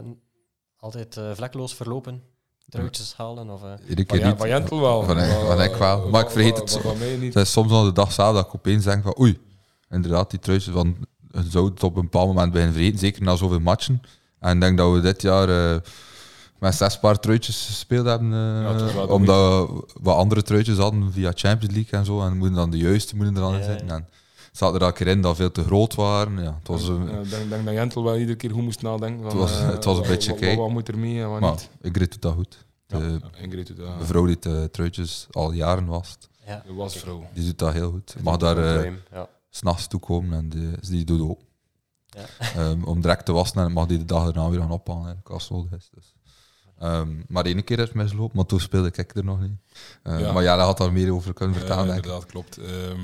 altijd vlekloos verlopen, truitjes halen. Of, iedere Van, niet. van Jentel wel. Van- van ik wel. Maar ik vergeet van- het van- zo. Van mij niet. Het is soms al de dag zelf dat ik opeens denk van oei, inderdaad, die truitjes van zou het op een bepaald moment beginnen vergeten, zeker na zoveel matchen. En ik denk dat we dit jaar eh, met zes paar truitjes gespeeld hebben, eh, Ja, de omdat we wat andere truitjes hadden via Champions League en zo, en moeten dan de juiste moeten er dan in Ja, zitten. ja. En zat er elke keer in dat veel te groot waren. Ja, het was, een- Ja, ik denk, denk dat Jentel wel iedere keer goed moest nadenken. Van, Het was- eh, het was een wat- beetje wat, kei. wat, moet er mee en wat maar niet. Ingrid doet dat goed. Ja, De dat. mevrouw die de truitjes al jaren was, ja. De wasvrouw. die doet dat heel goed. Mag daar eh, ja. S'nachts toe komen en die, die doet ook. Ja. Ehm, om direct te wassen en mag die de dag erna weer gaan ophalen het nodig is. Dus. Ehm, maar de ene keer is het mislopen, maar toen speelde ik er nog niet. Eh, Ja. Maar ja, daar had daar meer over kunnen vertellen, Ja, inderdaad, klopt. Ehm,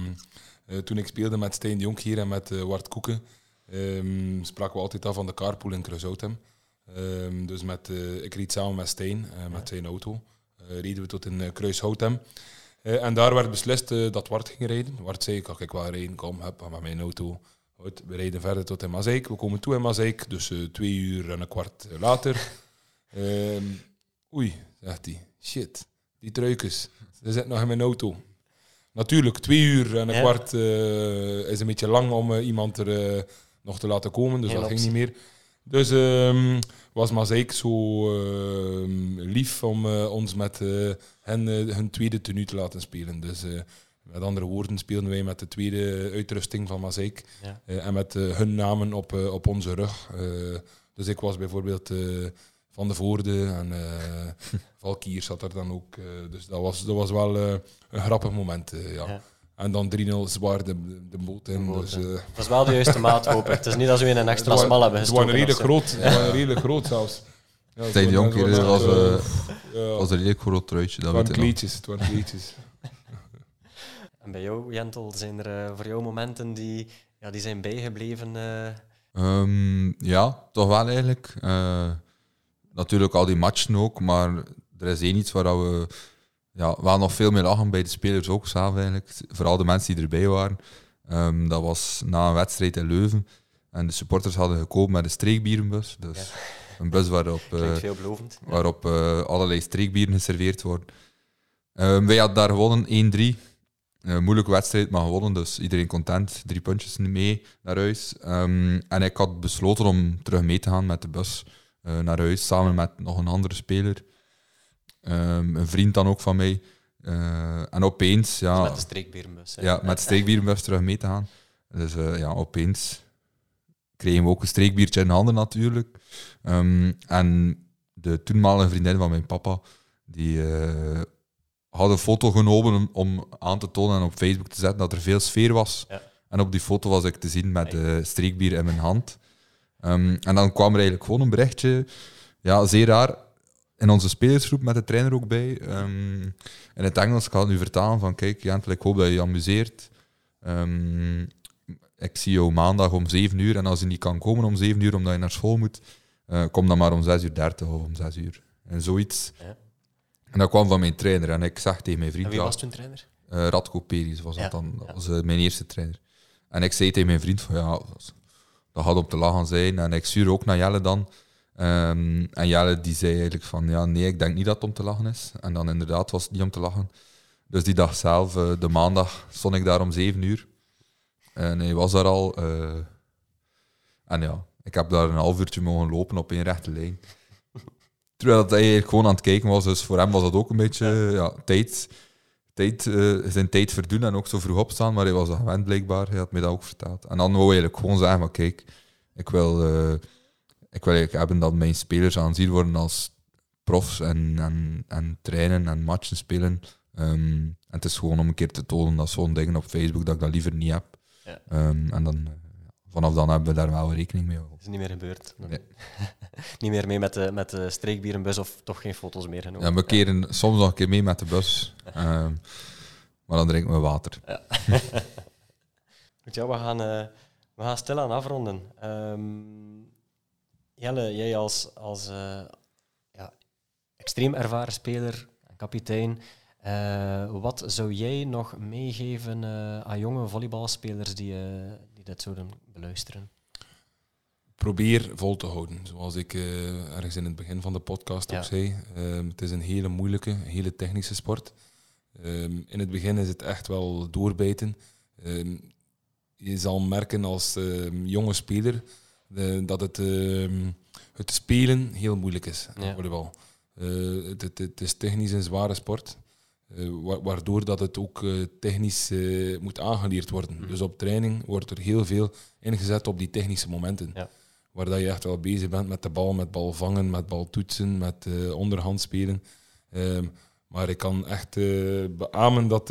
eh, toen ik speelde met Stijn de Jong hier en met eh Wart Koeken, ehm, spraken we altijd af van de carpool in Kruisoutem. Ehm, dus met, eh, ik reed samen met Stijn, eh, met zijn auto. Eh reden we tot in uh, Kruishoutem. Eh, en daar werd beslist eh, dat Wart ging rijden. Wart zei, kan ik wel rijden? Kom, heb, met mijn auto. Goed, we rijden verder tot in Mazeik. We komen toe in Mazeik, dus eh, twee uur en een kwart later. Ehm, oei, zegt hij. Shit, die truikens. Ze zitten nog in mijn auto. Natuurlijk, twee uur en een Ja. kwart is een beetje lang om iemand er nog te laten komen, dus dat ging niet meer. Dus ehm, was Mazeik zo ehm, lief om eh, ons met eh, hen eh, hun tweede tenue te laten spelen. Dus met andere woorden speelden wij met de tweede uitrusting van Mazeik Ja. en met hun namen op, op onze rug. Dus ik was bijvoorbeeld Van de Voorde en eh Valkier zat er dan ook. dus dat was, dat was wel een grappig moment, ja. Ja. En dan 3-0 zwaar de, de boot in. De boot dus, Dat is wel de juiste maat, hoop ik. Het is niet dat we in een extra smal hebben Het waren gestoken. redelijk groot. Het waren redelijk groot zelfs. Ja, jonker, het was, waren, eh, ja, was een redelijk groot truitje, dat het weet waren kleedjes. Het waren kleedjes. En bij jou, Jentel, zijn er eh, voor jou momenten die, ja, die zijn bijgebleven? eh, Ehm, ja, toch wel eigenlijk. Eh, natuurlijk al die matchen ook, maar er is één iets waar we ja, wel nog veel meer lachen bij de spelers ook zelf eigenlijk. Vooral de mensen die erbij waren. Ehm, dat was na een wedstrijd in Leuven. En de supporters hadden gekomen met een streekbierenbus. Dus een bus waarop, eh, waarop eh, allerlei streekbieren geserveerd worden. Ehm, wij hadden daar gewonnen 1-3. Een moeilijke wedstrijd, maar gewonnen, dus iedereen content. Drie puntjes mee naar huis. Ehm, en ik had besloten om terug mee te gaan met de bus eh, naar huis, samen met nog een andere speler. Ehm, een vriend dan ook van mij. Eh, en opeens, ja, Met de streekbierenbus. hè. ja, met de streekbierenbus terug mee te gaan. Dus eh, ja, opeens kregen we ook een streekbiertje in de handen natuurlijk. Ehm, en de toenmalige vriendin van mijn papa, die eh, had een foto genomen om, om aan te tonen en op Facebook te zetten dat er veel sfeer was. Ja. En op die foto was ik te zien met de streekbier in mijn hand. Ehm, en dan kwam er eigenlijk gewoon een berichtje, ja, zeer raar, in onze spelersgroep met de trainer ook bij. Ehm, in het Engels, ga het nu vertalen van kijk, Jentel, ik hoop dat je je amuseert. Ehm, ik zie jou maandag om 7 uur en als je niet kan komen om 7 uur omdat je naar school moet, eh, kom dan maar om 6 uur 30 of om 6 uur. En zoiets. Ja. En dat kwam van mijn trainer en ik zag tegen mijn vriend, En wie was toen trainer? eh, Radko Peris was Ja, dat dan, dat was eh, mijn eerste trainer. En ik zei tegen mijn vriend van ja, dat, gaat om te lachen zijn. En ik stuur ook naar Jelle dan. Ehm, en Jelle die zei eigenlijk van ja, nee, ik denk niet dat het om te lachen is. En dan inderdaad was het niet om te lachen. Dus die dag zelf, eh, de maandag, stond ik daar om 7 uur. En hij was daar al. eh, en ja, ik heb daar een half uurtje mogen lopen op één rechte lijn. Terwijl hij gewoon aan het kijken was. Dus voor hem was dat ook een beetje ja, tijd tijd, eh, zijn tijd verdoen en ook zo vroeg opstaan, maar hij was dat gewend blijkbaar. Hij had mij dat ook verteld. En dan wou hij eigenlijk gewoon zeggen, maar kijk, ik wil, eh, ik wil eigenlijk hebben dat mijn spelers aanzien worden als profs en, en, en trainen en matchen spelen. Ehm, en het is gewoon om een keer te tonen dat zo'n dingen op Facebook dat ik dat liever niet heb. Ja. Ehm, en dan, eh, vanaf dan hebben we daar wel rekening mee. Dat is niet meer gebeurd. Nee. niet meer mee met de, met de streekbierenbus of toch geen foto's meer genomen. Ja, we keren soms nog een keer mee met de bus, ehm, maar dan drinken we water. Goed, ja, we gaan, eh, we gaan stilaan afronden. Ehm, Jelle, jij als, als eh, ja, extreem ervaren speler en kapitein, eh, wat zou jij nog meegeven eh, aan jonge volleybalspelers die, die dit zouden beluisteren? probeer vol te houden. Zoals ik ergens in het begin van de podcast Ja. ook zei. Ehm, het is een hele moeilijke, een hele technische sport. Ehm, in het begin is het echt wel doorbijten. Ehm, je zal merken als jonge speler dat het, ehm, het spelen heel moeilijk is. Ja. Volleybal. Eh, het, het, het is technisch een zware sport. eh, wa- waardoor dat het ook eh, technisch moet aangeleerd worden. Mhm. Dus op training wordt er heel veel ingezet op die technische momenten. Ja. Waar dat je echt wel bezig bent met de bal, met bal vangen, met bal toetsen, met eh, onderhand spelen. Ehm, maar ik kan echt eh beamen dat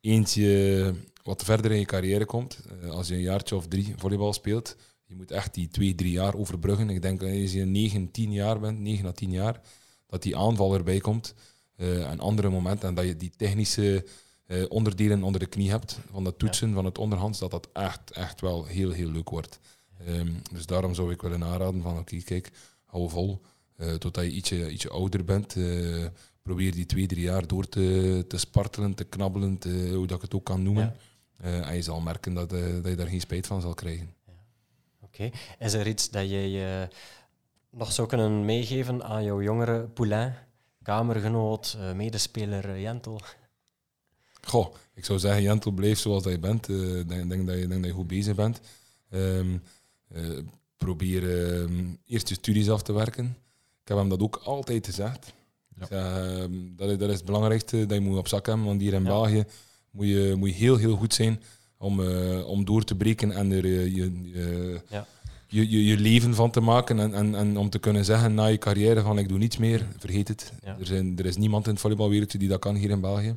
eentje wat verder in je carrière komt. Als je een jaartje of drie volleybal speelt, je moet echt die twee, drie jaar overbruggen. Ik denk als je negen, tien jaar bent, negen à tien jaar, dat die aanval erbij komt. Eh en andere momenten, en dat je die technische eh, onderdelen onder de knie hebt, van het toetsen, van het onderhands, dat dat echt, echt wel heel, heel leuk wordt. Ehm, dus daarom zou ik willen aanraden van, oké, kijk, hou vol. eh, totdat je ietsje, ietsje ouder bent. eh, probeer die twee, drie jaar door te, te spartelen, te knabbelen, te, hoe dat ik het ook kan noemen. Ja. Eh, en je zal merken dat, eh, dat je daar geen spijt van zal krijgen. Oké. Is er iets dat jij eh, nog zou kunnen meegeven aan jouw jongere poulain, kamergenoot, eh, medespeler eh, Jentel? goh, ik zou zeggen, Jentel, blijf zoals dat je bent. Eh, Ik denk, denk, dat je, denk dat je goed bezig bent. Ehm, eh, probeer ehm, eerst je studies af te werken. Ik heb hem dat ook altijd gezegd. Ja. Ik zeg, ehm, dat, is, dat is het belangrijkste dat je moet op zak hebben. Want hier in Ja. België moet je, moet je heel, heel goed zijn om, eh, om door te breken en er eh, je, Ja. je, je, je leven van te maken. En, en, en om te kunnen zeggen na je carrière van ik doe niets meer, vergeet het. Ja. Er, zijn, er is niemand in het volleybalwereldje die dat kan hier in België.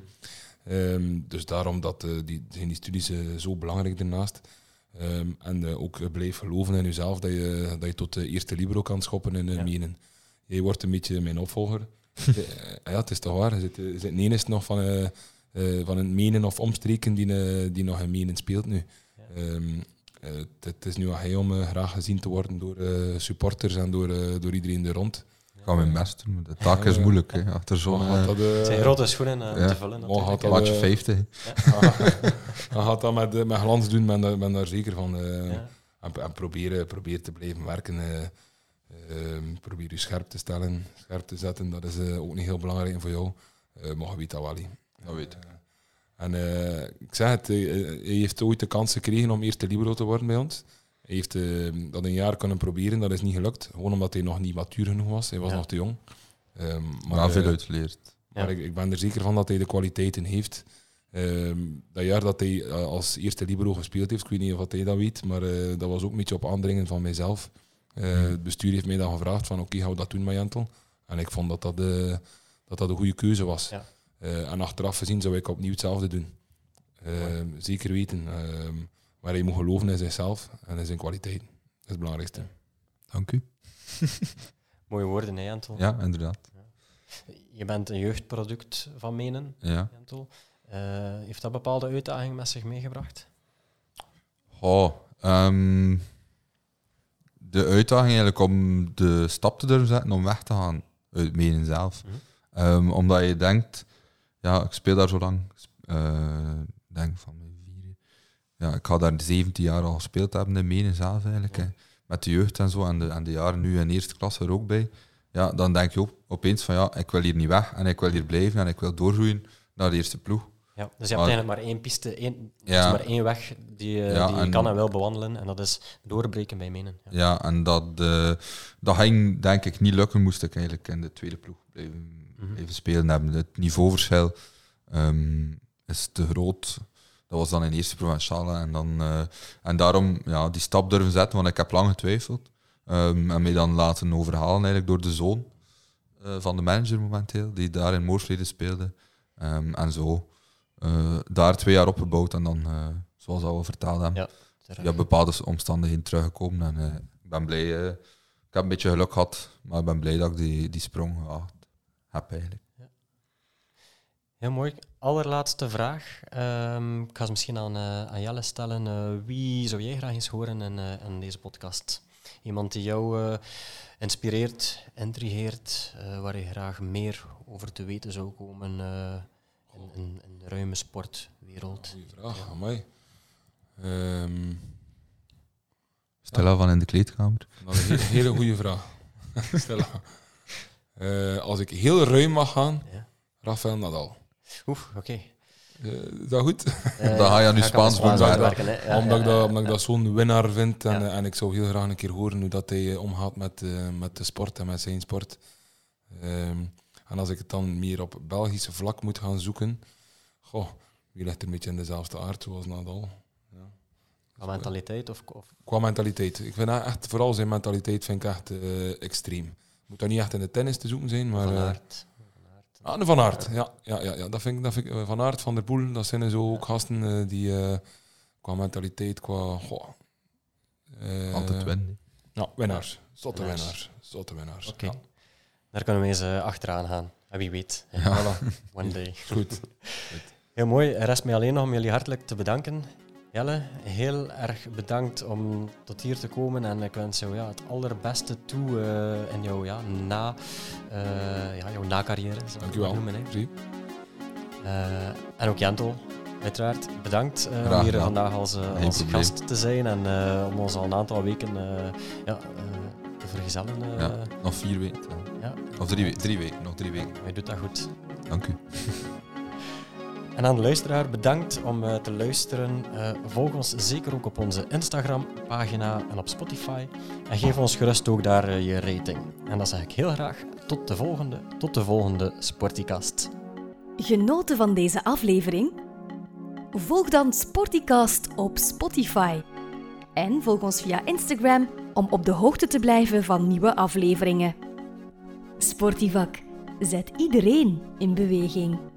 Ehm, dus daarom dat, eh, die, zijn die studies zo belangrijk daarnaast. Ehm, en ook blijf geloven in jezelf dat je, dat je tot de eerste libero kan schoppen in Ja. Menen. Jij wordt een beetje mijn opvolger. Ja, het is toch waar. Je zit, je zit een enigste nog van, eh, van een Menen of omstreken die, eh, die nog in Menen speelt nu. Ja. Ehm, eh, het, het is nu aan hij om graag gezien te worden door eh, supporters en door, eh, door iedereen er rond. Ik ga mijn best doen, maar de taak is Ja. moeilijk. Hè. Achter zo'n gaat Het zijn grote schoenen eh, om Ja. te vullen natuurlijk. had hè. dat- maatje eh, 50. Dan gaat dat met, met glans doen, ben, ben daar zeker van. eh, Ja. en, en proberen, probeer te blijven werken. eh, ehm, probeer je scherp te stellen, scherp te zetten. Dat is eh, ook niet heel belangrijk voor jou. Eh maar je weet dat wel. Dat weet ik. En eh, ik zeg het, eh, eh, hij heeft ooit de kans gekregen om eerste libero te worden bij ons. Hij heeft dat een jaar kunnen proberen, dat is niet gelukt. Gewoon omdat hij nog niet matuur genoeg was. Hij was Ja. nog te jong. Ehm, Maar veel uitgeleerd. maar Ja. ik, ik ben er zeker van dat hij de kwaliteiten heeft. Ehm, dat jaar dat hij als eerste libero gespeeld heeft, ik weet niet of hij dat weet, maar eh, dat was ook een beetje op aandringen van mijzelf. Eh, Mhm. Het bestuur heeft mij dan gevraagd van oké, gaan we dat doen met Jentel? En ik vond dat dat, dat, dat een goede keuze was. Ja. Eh, en achteraf gezien zou ik opnieuw hetzelfde doen. Ehm, zeker weten. Ehm, maar hij moet geloven in zichzelf en in zijn kwaliteiten. Dat is het belangrijkste. Dank u. Mooie woorden, hè, Jentel? Ja, inderdaad. Je bent een jeugdproduct van Menen, Ja. Jentel. Eh, heeft dat bepaalde uitdagingen met zich meegebracht? Oh, ehm, de uitdaging eigenlijk om de stap te durven zetten om weg te gaan uit Menen zelf. Mhm. Ehm, omdat je denkt, ja, ik speel daar zo lang. eh, Ik denk van mijn vier. Ja, ik ga daar 17 jaar al gespeeld hebben in Menen zelf eigenlijk. hè. Met de jeugd en zo en de, en de jaren nu in eerste klas er ook bij. Ja, dan denk je op, opeens van ja, ik wil hier niet weg en ik wil hier blijven en ik wil doorgroeien naar de eerste ploeg. Ja, dus je hebt Maar- eigenlijk maar één piste, één, Ja. maar één weg die, je- Ja, die je en- kan en wil bewandelen. En dat is doorbreken bij Menen. Ja. Ja, en dat, eh, dat ging denk ik niet lukken, moest ik eigenlijk in de tweede ploeg blijven, Mhm. blijven spelen hebben. Het niveauverschil ehm, is te groot. Dat was dan in eerste provinciale. En, dan, eh, en daarom ja, die stap durven zetten, want ik heb lang getwijfeld. Ehm, en mij dan laten overhalen eigenlijk door de zoon eh, van de manager momenteel, die daar in Moorsleden speelde. Ehm, en zo eh, daar twee jaar opgebouwd en dan, zoals we al verteld hebben, Ja. Terug. ja, bepaalde omstandigheden teruggekomen. En ik ben blij. ik heb een beetje geluk gehad, maar ik ben blij dat ik die, die sprong gewaagd heb eigenlijk. Heel mooi. Allerlaatste vraag. Ehm, ik ga ze misschien aan, eh, aan Jelle stellen. Eh, wie zou jij graag eens horen in, eh, in deze podcast? Iemand die jou eh, inspireert, intrigeert, eh, waar je graag meer over te weten zou komen eh, in, in, in de ruime sportwereld. Goeie vraag, aan mij. Ehm, Stella van in de kleedkamer. dat is een he- hele goede vraag. Stella. Eh, als ik heel ruim mag gaan, Ja. Rafael Nadal. Oeh, oké. Eh, is dat goed? Eh, Dan ga je de Spaans Spaans doen. Ja, omdat, ik ja, dat, ja. omdat ik dat zo'n winnaar vind. En, Ja. en ik zou heel graag een keer horen hoe dat hij omgaat met, eh, met de sport en met zijn sport. Ehm, en als ik het dan meer op Belgische vlak moet gaan zoeken, goh, wie ligt er een beetje in dezelfde aard zoals Nadal? Qua mentaliteit of, of Qua mentaliteit. Ik vind echt, vooral zijn mentaliteit vind ik echt eh, extreem. Moet dat niet echt in de tennis te zoeken zijn, maar... Van eh, Aert. Van Aert. Ah, de Van Aert. Ja, ja, ja, ja. Dat vind ik, dat vind ik, eh, Van Aert, Van der Poel, dat zijn zo ook gasten eh, die eh, qua mentaliteit, qua... Goh, eh, Altijd winnen. Ja, winnaars. Zotte Winnaars. winnaars. Zotte winnaars. Oké. Ja, Daar kunnen we eens achteraan gaan. En wie weet. Ja. voilà. one day. Goed. Heel mooi. Er rest mij alleen nog om jullie hartelijk te bedanken. Jelle, heel erg bedankt om tot hier te komen en ik wens jou ja, het allerbeste toe eh, in jouw, ja, na, eh, ja, jouw na-carrière. Dankjewel. noemen, hè. Eh, en ook Jentel, uiteraard bedankt om hier vandaag als, als gast te zijn en om ons al een aantal weken ja, te vergezellen. Nog vier weken. Of drie, drie weken. Nog drie weken. Je doet dat goed. Dank u. En aan de luisteraar bedankt om uh, te luisteren. Uh, volg ons zeker ook op onze Instagram-pagina en op Spotify. En geef ons gerust ook daar uh, je rating. En dan zeg ik heel graag tot de volgende, tot de volgende Sporticast. Genoten van deze aflevering? Volg dan Sporticast op Spotify. En volg ons via Instagram om op de hoogte te blijven van nieuwe afleveringen. Sportivak zet iedereen in beweging.